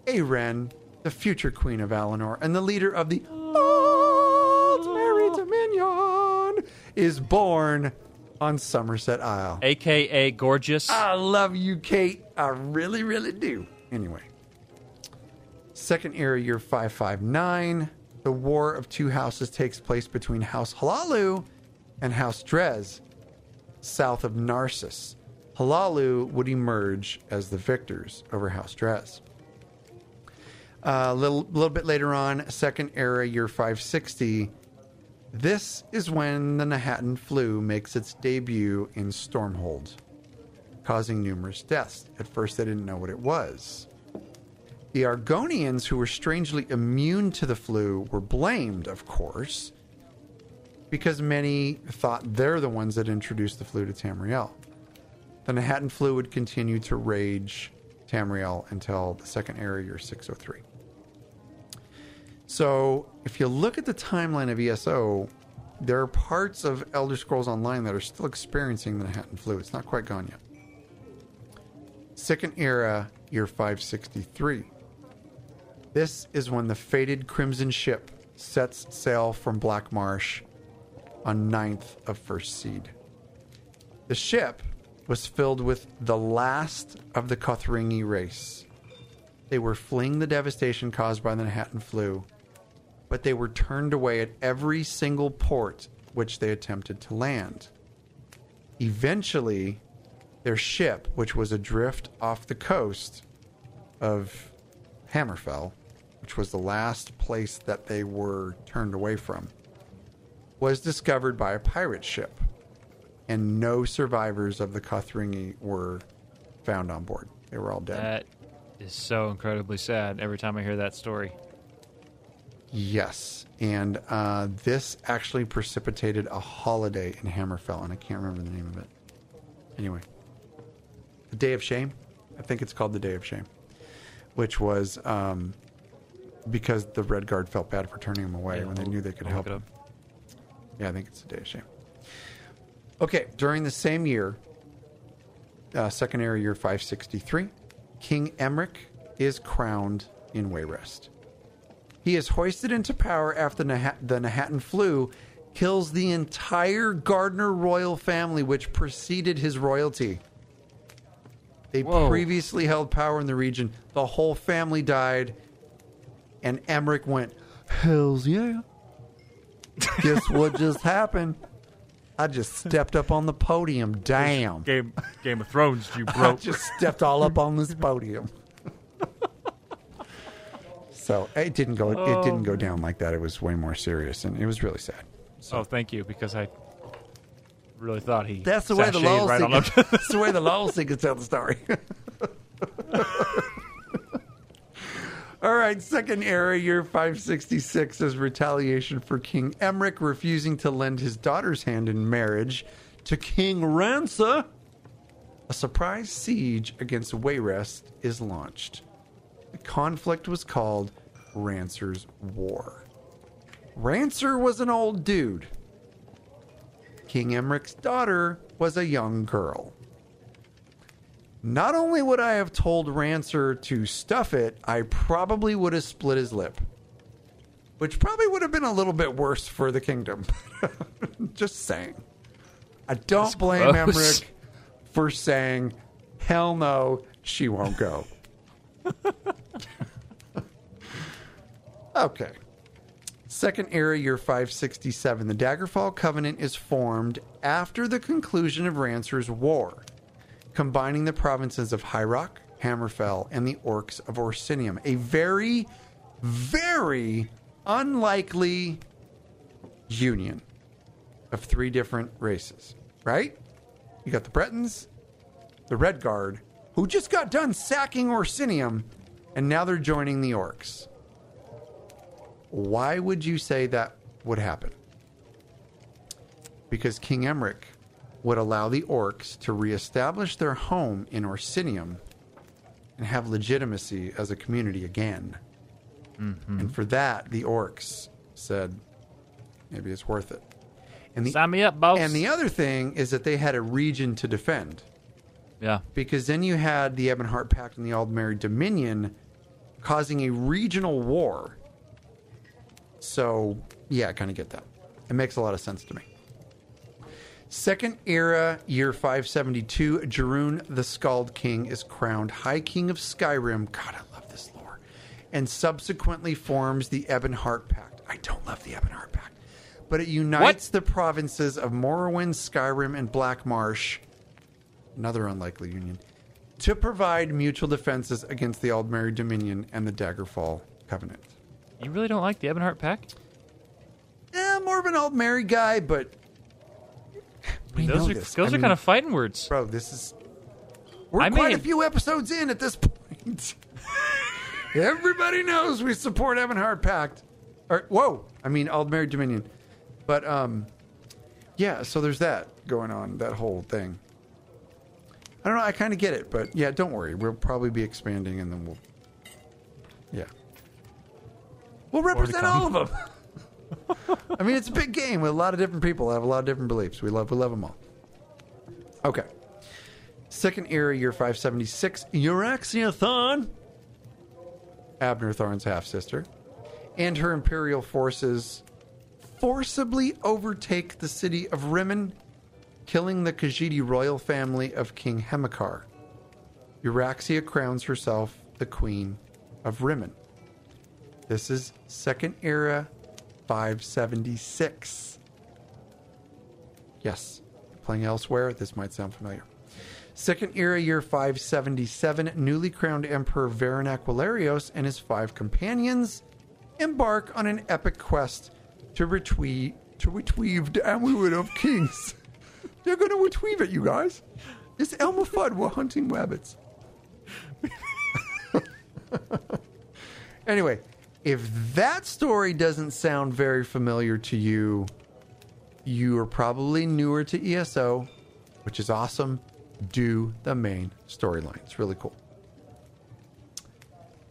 Ayrenn, the future queen of Alinor and the leader of the Aldmeri Dominion, is born on Somerset Isle. AKA Gorgeous. I love you, Kate. I really, really do. Anyway, second era, year 559. The War of Two Houses takes place between House Hlaalu and House Dres, south of Narsis. Hlaalu would emerge as the victors over House Dres. A little, little bit later on, second era, year 560. This is when the Knahaten flu makes its debut in Stormhold, causing numerous deaths. At first, they didn't know what it was. The Argonians, who were strangely immune to the flu, were blamed, of course, because many thought they're the ones that introduced the flu to Tamriel. The Knahaten flu would continue to rage Tamriel until the second era, year 603. So, if you look at the timeline of ESO, there are parts of Elder Scrolls Online that are still experiencing the Manhattan flu. It's not quite gone yet. Second era, year 563. This is when the fated Crimson ship sets sail from Black Marsh on 9th of First Seed. The ship was filled with the last of the Kothringi race. They were fleeing the devastation caused by the Manhattan flu, but they were turned away at every single port which they attempted to land. Eventually, their ship, which was adrift off the coast of Hammerfell, which was the last place that they were turned away from, was discovered by a pirate ship, and no survivors of the Kothringi were found on board. They were all dead. That is so incredibly sad every time I hear that story. Yes, and uh, this actually precipitated a holiday in Hammerfell, and I can't remember the name of it. Anyway, the Day of Shame. I think it's called the Day of Shame, which was um, because the Redguard felt bad for turning him away Yeah, when they I'll- knew they could I'll help look him. Yeah, I think it's a Day of Shame. Okay, during the same year, uh, second era year 563, King Emeric is crowned in Wayrest. He is hoisted into power after Nah- the Knahaten flu kills the entire Gardner royal family, which preceded his royalty. They Whoa. previously held power in the region. The whole family died, and Emeric went, Hells yeah. Guess what just happened? I just stepped up on the podium. Damn. Game Game of Thrones, you I broke. just stepped all up on this podium. so it didn't go. It oh, didn't go down like that. It was way more serious, and it was really sad. oh, thank you, because I really thought he. That's the way the law right that's the way the law tell the story. All right, second era, year 566, as retaliation for King Emeric refusing to lend his daughter's hand in marriage to King Ranser. A surprise siege against Wayrest is launched. The conflict was called Ranser's War. Ranser was an old dude. King Emeric's daughter was a young girl. Not only would I have told Ranser to stuff it, I probably would have split his lip. Which probably would have been a little bit worse for the kingdom. Just saying. I don't That's blame gross. Emeric for saying, hell no, she won't go. okay. Second era, year 567. The Daggerfall Covenant is formed after the conclusion of Ranser's War, combining the provinces of High Hammerfell, and the Orcs of Orsinium. A very, very unlikely union of three different races, right? You got the Bretons, the Redguard, who just got done sacking Orsinium, and now they're joining the Orcs. Why would you say that would happen? Because King Emeric would allow the orcs to reestablish their home in Orsinium and have legitimacy as a community again. Mm-hmm. And for that, the orcs said, maybe it's worth it. And the, Sign me up, boss. and the other thing is that they had a region to defend yeah. because then you had the Ebonheart Pact and the Aldmeri Dominion causing a regional war. So, yeah, I kind of get that. It makes a lot of sense to me. Second era, year 572, Jorunn the Skald King is crowned High King of Skyrim. God, I love this lore. And subsequently forms the Ebonheart Pact. I don't love the Ebonheart Pact, but it unites the provinces of Morrowind, Skyrim, and Black Marsh another unlikely union, to provide mutual defenses against the Aldmeri Dominion and the Daggerfall Covenant. You really don't like the Ebonheart Pact? Eh, more of an Aldmeri guy, but we those are this. those I are mean, kind of fighting words. bro. This is we're I quite may- a few episodes in at this point. Everybody knows we support Ebonheart Pact. Or whoa, I mean Aldmeri Dominion, but um, yeah. So there's that going on. That whole thing. I don't know. I kind of get it, but yeah, don't worry. We'll probably be expanding, and then we'll, yeah, we'll represent all of them. I mean, it's a big game with a lot of different people that have a lot of different beliefs. We love, we love them all. Okay. Second era, year 576, Euraxia Tharn, Abner Tharn's half sister, and her imperial forces forcibly overtake the city of Rimmen killing the Khajiit royal family of King Hemikar. Euraxia crowns herself the Queen of Rimmen. This is Second Era 576. Yes, playing Elsweyr, this might sound familiar. Second Era Year 577, newly crowned Emperor Varen Aquilarios and his five companions embark on an epic quest to retrieve to retrieve the amulet of kings. They're going to retrieve it, you guys. It's Elmer Fudd. We're hunting rabbits. anyway, if that story doesn't sound very familiar to you, you are probably newer to ESO, which is awesome. Do the main storyline. It's really cool.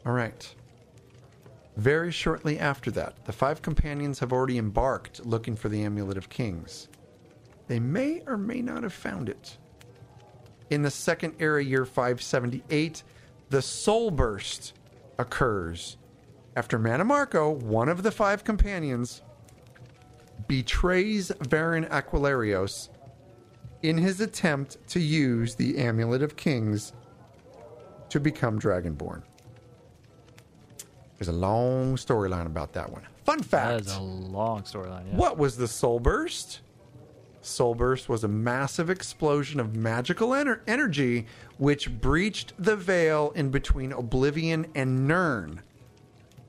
All right. Very shortly after that, the five companions have already embarked looking for the Amulet of Kings. They may or may not have found it. In the second era, year 578, the Soul Burst occurs after Mannimarco, one of the five companions, betrays Varen Aquilarios in his attempt to use the Amulet of Kings to become Dragonborn. There's a long storyline about that one. Fun fact is a long storyline. Yeah. what was the Soul Burst? Soul Burst was a massive explosion of magical ener- energy which breached the veil in between Oblivion and Nirn,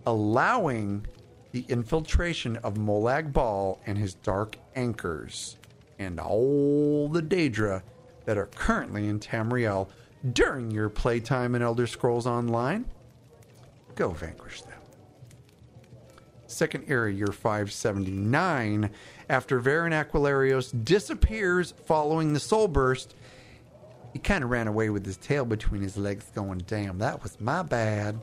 allowing the infiltration of Molag Bal and his dark anchors and all the Daedra that are currently in Tamriel during your playtime in Elder Scrolls Online. Go vanquish them. Second Era, year 579, after Varen Aquilarios disappears following the Soul Burst, he kind of ran away with his tail between his legs, going, Damn, that was my bad.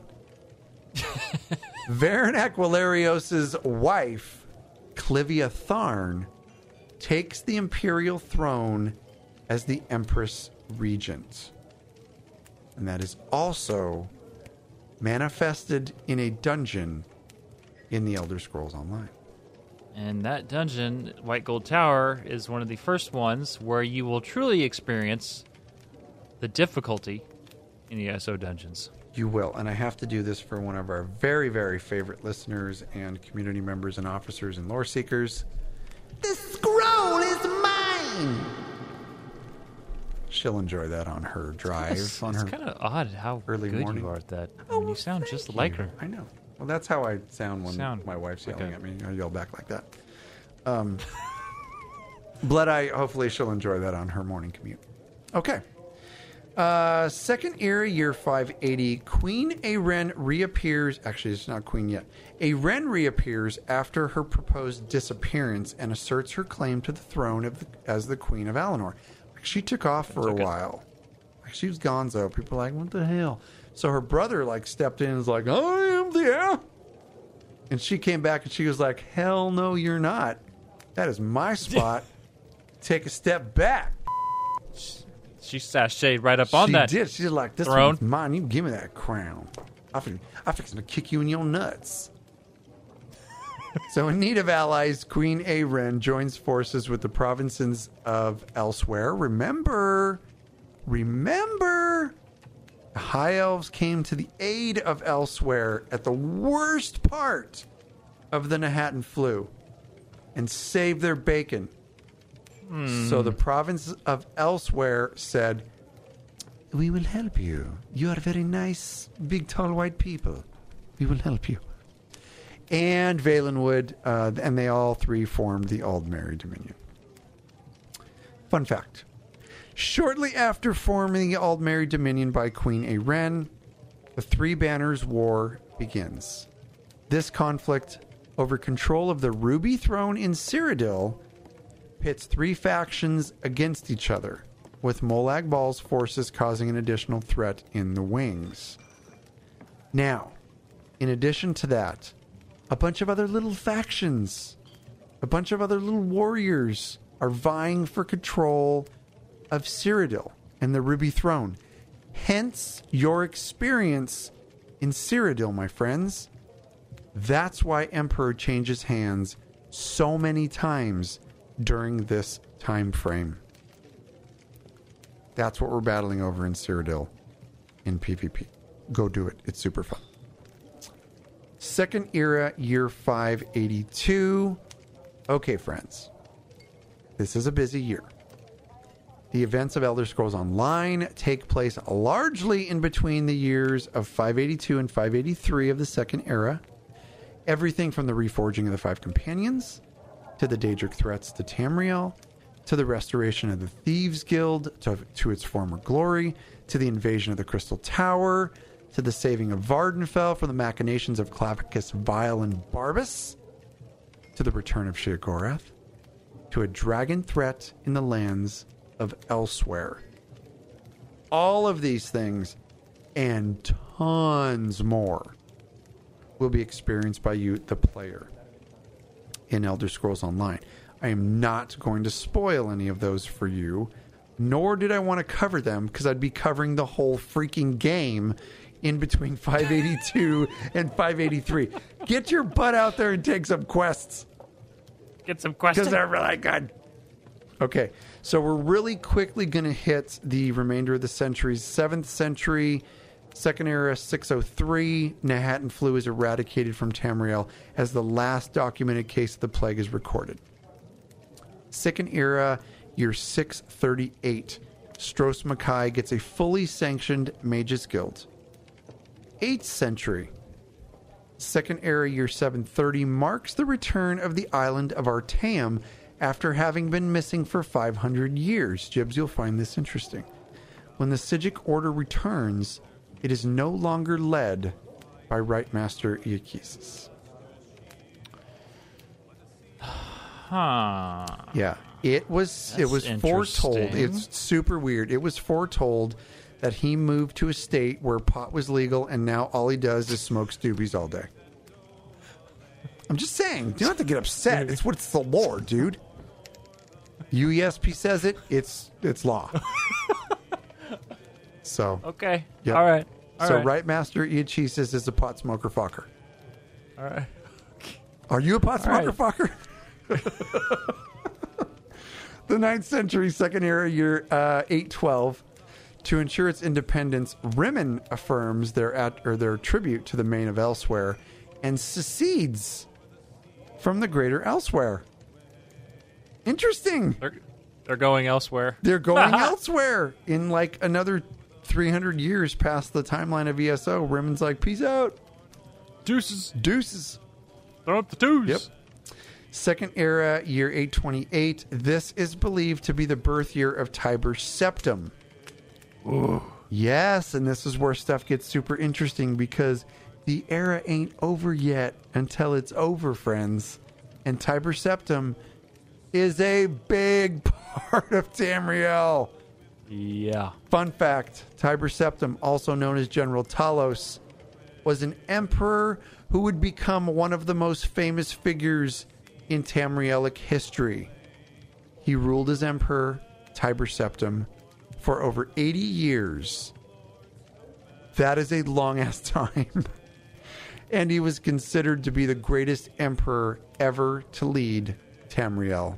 Varen Aquilarios' wife, Clivia Tharn, takes the imperial throne as the Empress Regent. And that is also manifested in a dungeon in the Elder Scrolls Online. And that dungeon, White Gold Tower, is one of the first ones where you will truly experience the difficulty in the ESO dungeons. You will. And I have to do this for one of our very, very favorite listeners and community members and officers and lore seekers. The scroll is mine! She'll enjoy that on her drive. It's, on her kind of odd how early good morning. you are at that. I mean, you sound just like her. I know. Well, that's how I sound when Sound my wife's like yelling a- at me. I yell back like that. Um, Blood Eye, hopefully she'll enjoy that on her morning commute. Okay. Uh, second era, year 580, Queen Ayrenn reappears. Actually, it's not Queen yet. Ayrenn reappears after her proposed disappearance and asserts her claim to the throne of the, as the Queen of. Like, she took off for a while. Like, she was gonzo. People are like, what the hell? So her brother like stepped in and was like, I am the heir. And she came back and she was like, hell no, you're not. That is my spot. Take a step back. She sashayed right up on she that. did. She's like, this throne. one's mine. You give me that crown. I fix, I fix to kick you in your nuts. so, in need of allies, Queen Ayrenn joins forces with the provinces of Elsweyr. Remember, remember, the High Elves came to the aid of Elsweyr at the worst part of the Knahaten flu and saved their bacon. So the province of Elsweyr said, We will help you. You are very nice, big, tall, white people. We will help you. And Valenwood, uh, and they all three formed the Aldmeri Dominion. Fun fact. Shortly after forming the Aldmeri Dominion by Queen Ayrenn, the Three Banners War begins. This conflict over control of the Ruby Throne in Cyrodiil pits three factions against each other, with Molag Bal's forces causing an additional threat in the wings. Now, in addition to that, a bunch of other little factions, a bunch of other little warriors are vying for control of Cyrodiil and the Ruby Throne. Hence your experience in Cyrodiil, my friends. That's why Emperor changes hands so many times during this time frame. That's what we're battling over in Cyrodiil in PvP. Go do it. It's super fun. Second era, year 582. Okay, friends. This is a busy year. The events of Elder Scrolls Online take place largely in between the years of 582 and 583 of the Second Era. Everything from the reforging of the Five Companions, to the Daedric threats to Tamriel, to the restoration of the Thieves Guild to, to its former glory, to the invasion of the Crystal Tower, to the saving of Vvardenfell from the machinations of Clavicus Vile and Barbas, to the return of Sheogorath, to a dragon threat in the lands of Elsweyr. All of these things and tons more will be experienced by you, the player, in Elder Scrolls Online. I am not going to spoil any of those for you, nor did I want to cover them because I'd be covering the whole freaking game in between 582 and 583. Get your butt out there and take some quests Get some quests. because they're really good. Okay, so we're really quickly going to hit the remainder of the centuries. Seventh century, Second Era 603, Knahaten flu is eradicated from Tamriel as the last documented case of the plague is recorded. Second Era, year 638, Stros M'Kai gets a fully sanctioned Mages Guild. 8th century, Second Era Year 730 marks the return of the island of Artaeum after having been missing for 500 years. Jibs, you'll find this interesting. When the Psijic Order returns, it is no longer led by Ritemaster Iachesis. Huh. Yeah, it was it was foretold. It's super weird. It was foretold that he moved to a state where pot was legal, and now all he does is smokes doobies all day. I'm just saying, you don't have to get upset. It's what's the lore, dude. UESP says it. It's it's law. so Okay. Yep. All right. All so right. Ritemaster Iachesis is a pot smoker fucker. All right. Are you a pot All smoker right. fucker? the 9th century, second era, year uh, 812. To ensure its independence, Rimmen affirms their at, or their tribute to the Mane of Elsweyr and secedes from the Greater Elsweyr. Interesting. They're, they're going elsewhere. They're going elsewhere in like another 300 years past the timeline of ESO. Rimmen's like, peace out. Deuces. Deuces. Throw up the twos. Yep. Second era, year 828. This is believed to be the birth year of Tiber Septim. Yes, and this is where stuff gets super interesting because the era ain't over yet until it's over, friends. And Tiber Septim is a big part of Tamriel. Yeah. Fun fact Tiber Septim, also known as General Talos, was an emperor who would become one of the most famous figures in Tamrielic history. He ruled as emperor, Tiber Septim, for over 80 years. That is a long ass time. and he was considered to be the greatest emperor ever to lead Tamriel.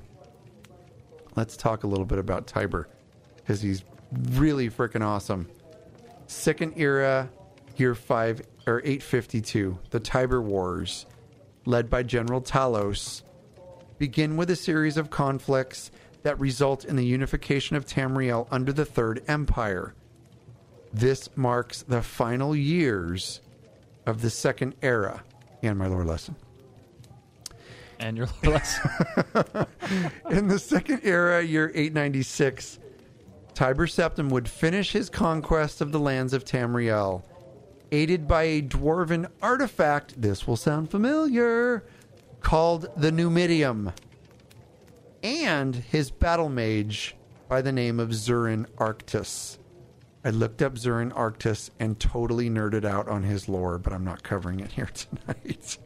Let's talk a little bit about Tiber because he's really freaking awesome. Second era, year five or 852, the Tiber Wars, led by General Talos, begin with a series of conflicts that result in the unification of Tamriel under the Third Empire. This marks the final years of the Second Era. And my lore lesson. And your lesson. In the Second Era, year 896, Tiber Septim would finish his conquest of the lands of Tamriel, aided by a dwarven artifact, this will sound familiar, called the Numidium, and his battle mage by the name of Zurin Arctus. I looked up Zurin Arctus and totally nerded out on his lore, but I'm not covering it here tonight.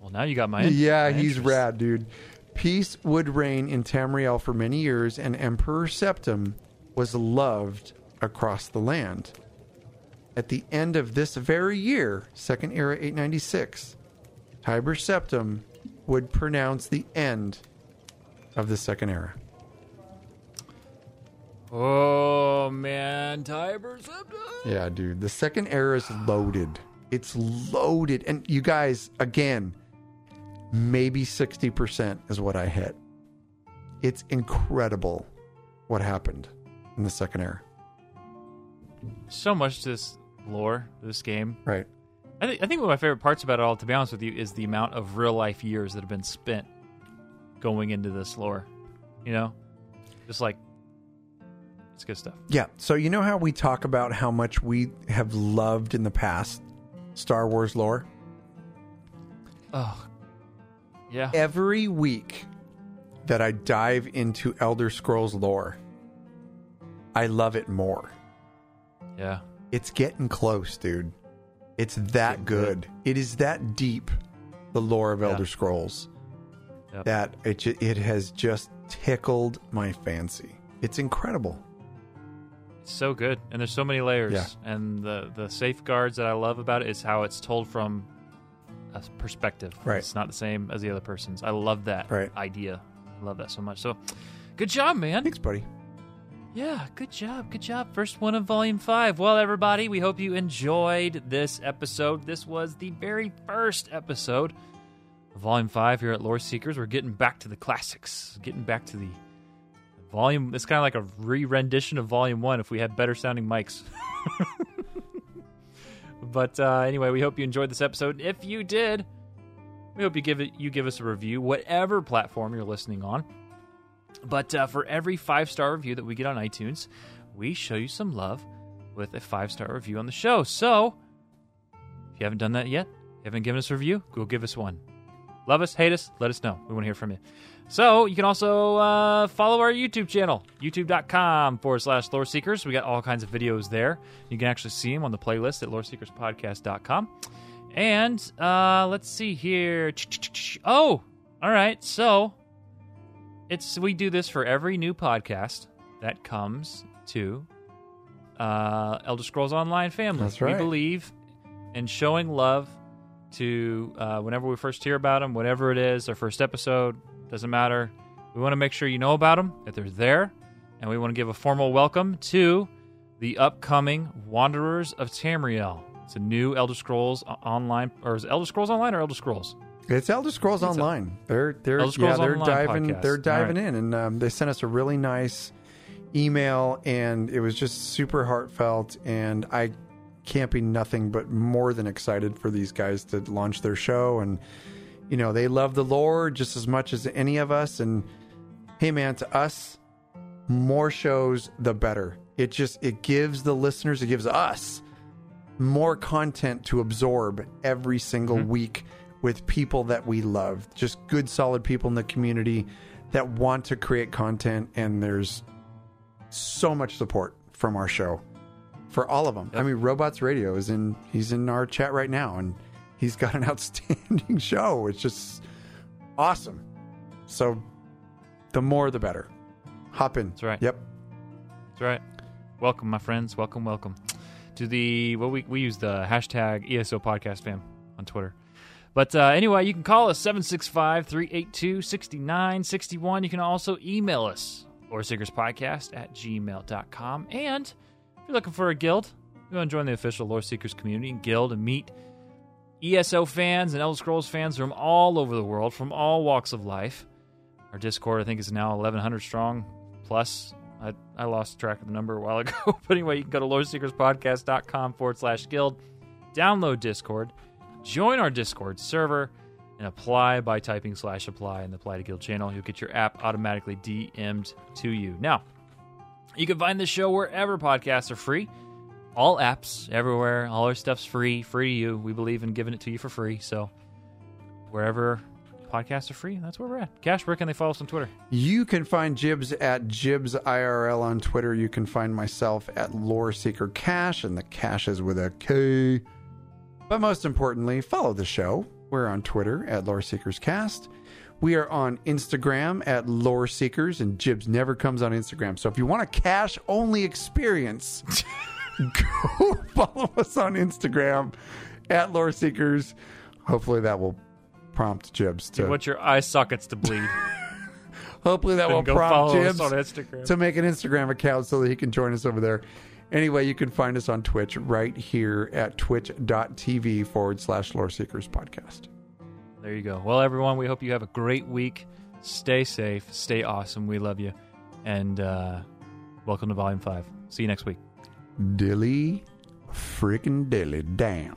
well, now you got my. yeah, my he's interest. rad, dude. Peace would reign in Tamriel for many years, and Emperor Septim was loved across the land. At the end of this very year, Second Era 896, Tiber Septim would pronounce the end of the Second Era. Oh man, Tiber's Yeah, dude. The second era is loaded. It's loaded. And you guys, again, maybe 60% is what I hit. It's incredible what happened in the second era. so much to this lore, this game. Right. I, think I think one of my favorite parts about it all, to be honest with you, is the amount of real life years that have been spent going into this lore. You know, just like it's good stuff. Yeah. So you know how we talk about how much we have loved in the past Star Wars lore? Oh, yeah. Every week that I dive into Elder Scrolls lore, I love it more. Yeah. It's getting close, dude. It's that good. It is that deep, the lore of Elder Scrolls, Yep. that it, it has just tickled my fancy. It's incredible. It's so good, and there's so many layers. Yeah. And the the safeguards that I love about it is how it's told from a perspective. Right. It's not the same as the other person's. I love that Right. idea. I love that so much. So, good job, man. Thanks, buddy. Yeah, good job. Good job. First one of Volume 5. Well, everybody, we hope you enjoyed this episode. This was the very first episode of Volume 5 here at Lore Seekers. We're getting back to the classics, getting back to the volume. It's kind of like a re rendition of Volume 1 if we had better sounding mics. but uh, anyway, we hope you enjoyed this episode. If you did, we hope you give it you give us a review, whatever platform you're listening on. But uh, for every five star review that we get on iTunes, we show you some love with a five star review on the show. So if you haven't done that yet, you haven't given us a review, go give us one. Love us, hate us, let us know. We want to hear from you. So you can also uh, follow our YouTube channel, youtube.com forward slash lore seekers. We got all kinds of videos there. You can actually see them on the playlist at loreseekerspodcast.com. And uh, let's see here. Oh, all right. So it's we do this for every new podcast that comes to uh, Elder Scrolls Online family. That's right. We believe in showing love to uh, whenever we first hear about them, whatever it is, our first episode, doesn't matter. We want to make sure you know about them, that they're there, and we want to give a formal welcome to the upcoming Wanderers of Tamriel. It's a new Elder Scrolls Online, or is it Elder Scrolls Online or Elder Scrolls? It's Elder Scrolls It's a- Online. they're they're Elder Scrolls yeah they're Online diving podcast. they're diving right. in and um, they sent us a really nice email and it was just super heartfelt and I can't be nothing but more than excited for these guys to launch their show and you know they love the lore just as much as any of us and hey man to us more shows the better it just it gives the listeners it gives us more content to absorb every single week with people that we love just good solid people in the community that want to create content and there's so much support from our show for all of them i mean robots radio is in he's in our chat right now and he's got an outstanding show it's just awesome so the more the better hop in That's right. yep That's right. Welcome, my friends. Welcome, welcome to the well. We we use the hashtag ESO Podcast Fam on Twitter. But uh, anyway, you can call us 765-382-6961. You can also email us, loreseekerspodcast at gmail.com. And if you're looking for a guild, you want to join the official Lore Seekers community and guild and meet ESO fans and Elder Scrolls fans from all over the world, from all walks of life. Our Discord, I think, is now 1,100 strong plus. I, I lost track of the number a while ago. but anyway, you can go to loreseekerspodcast.com forward slash guild, download Discord, join our Discord server, and apply by typing slash apply in the Apply to Guild channel. You'll get your app automatically DM'd to you. Now, you can find the show wherever podcasts are free. All apps, everywhere. All our stuff's free, free to you. We believe in giving it to you for free. So, wherever podcasts are free, that's where we're at. Cash, where can they follow us on Twitter? You can find Jibs at Jibs IRL on Twitter. You can find myself at Lore Seeker Cash, and the cash is with a K. But most importantly, follow the show. We're on Twitter at Lore Seekers Cast. We are on Instagram at Lore Seekers, and Jibs never comes on Instagram. So if you want a cash only experience, go follow us on Instagram at Lore Seekers. Hopefully that will prompt Jibs to You want your eye sockets to bleed. Hopefully that Then will prompt Jibs on Instagram. to make an Instagram account so that he can join us over there. Anyway, you can find us on Twitch right here at twitch.tv forward slash lore seekers podcast. There you go. Well, everyone, we hope you have a great week. Stay safe. Stay awesome. We love you. And uh, welcome to Volume 5. See you next week. Dilly freaking dilly damn.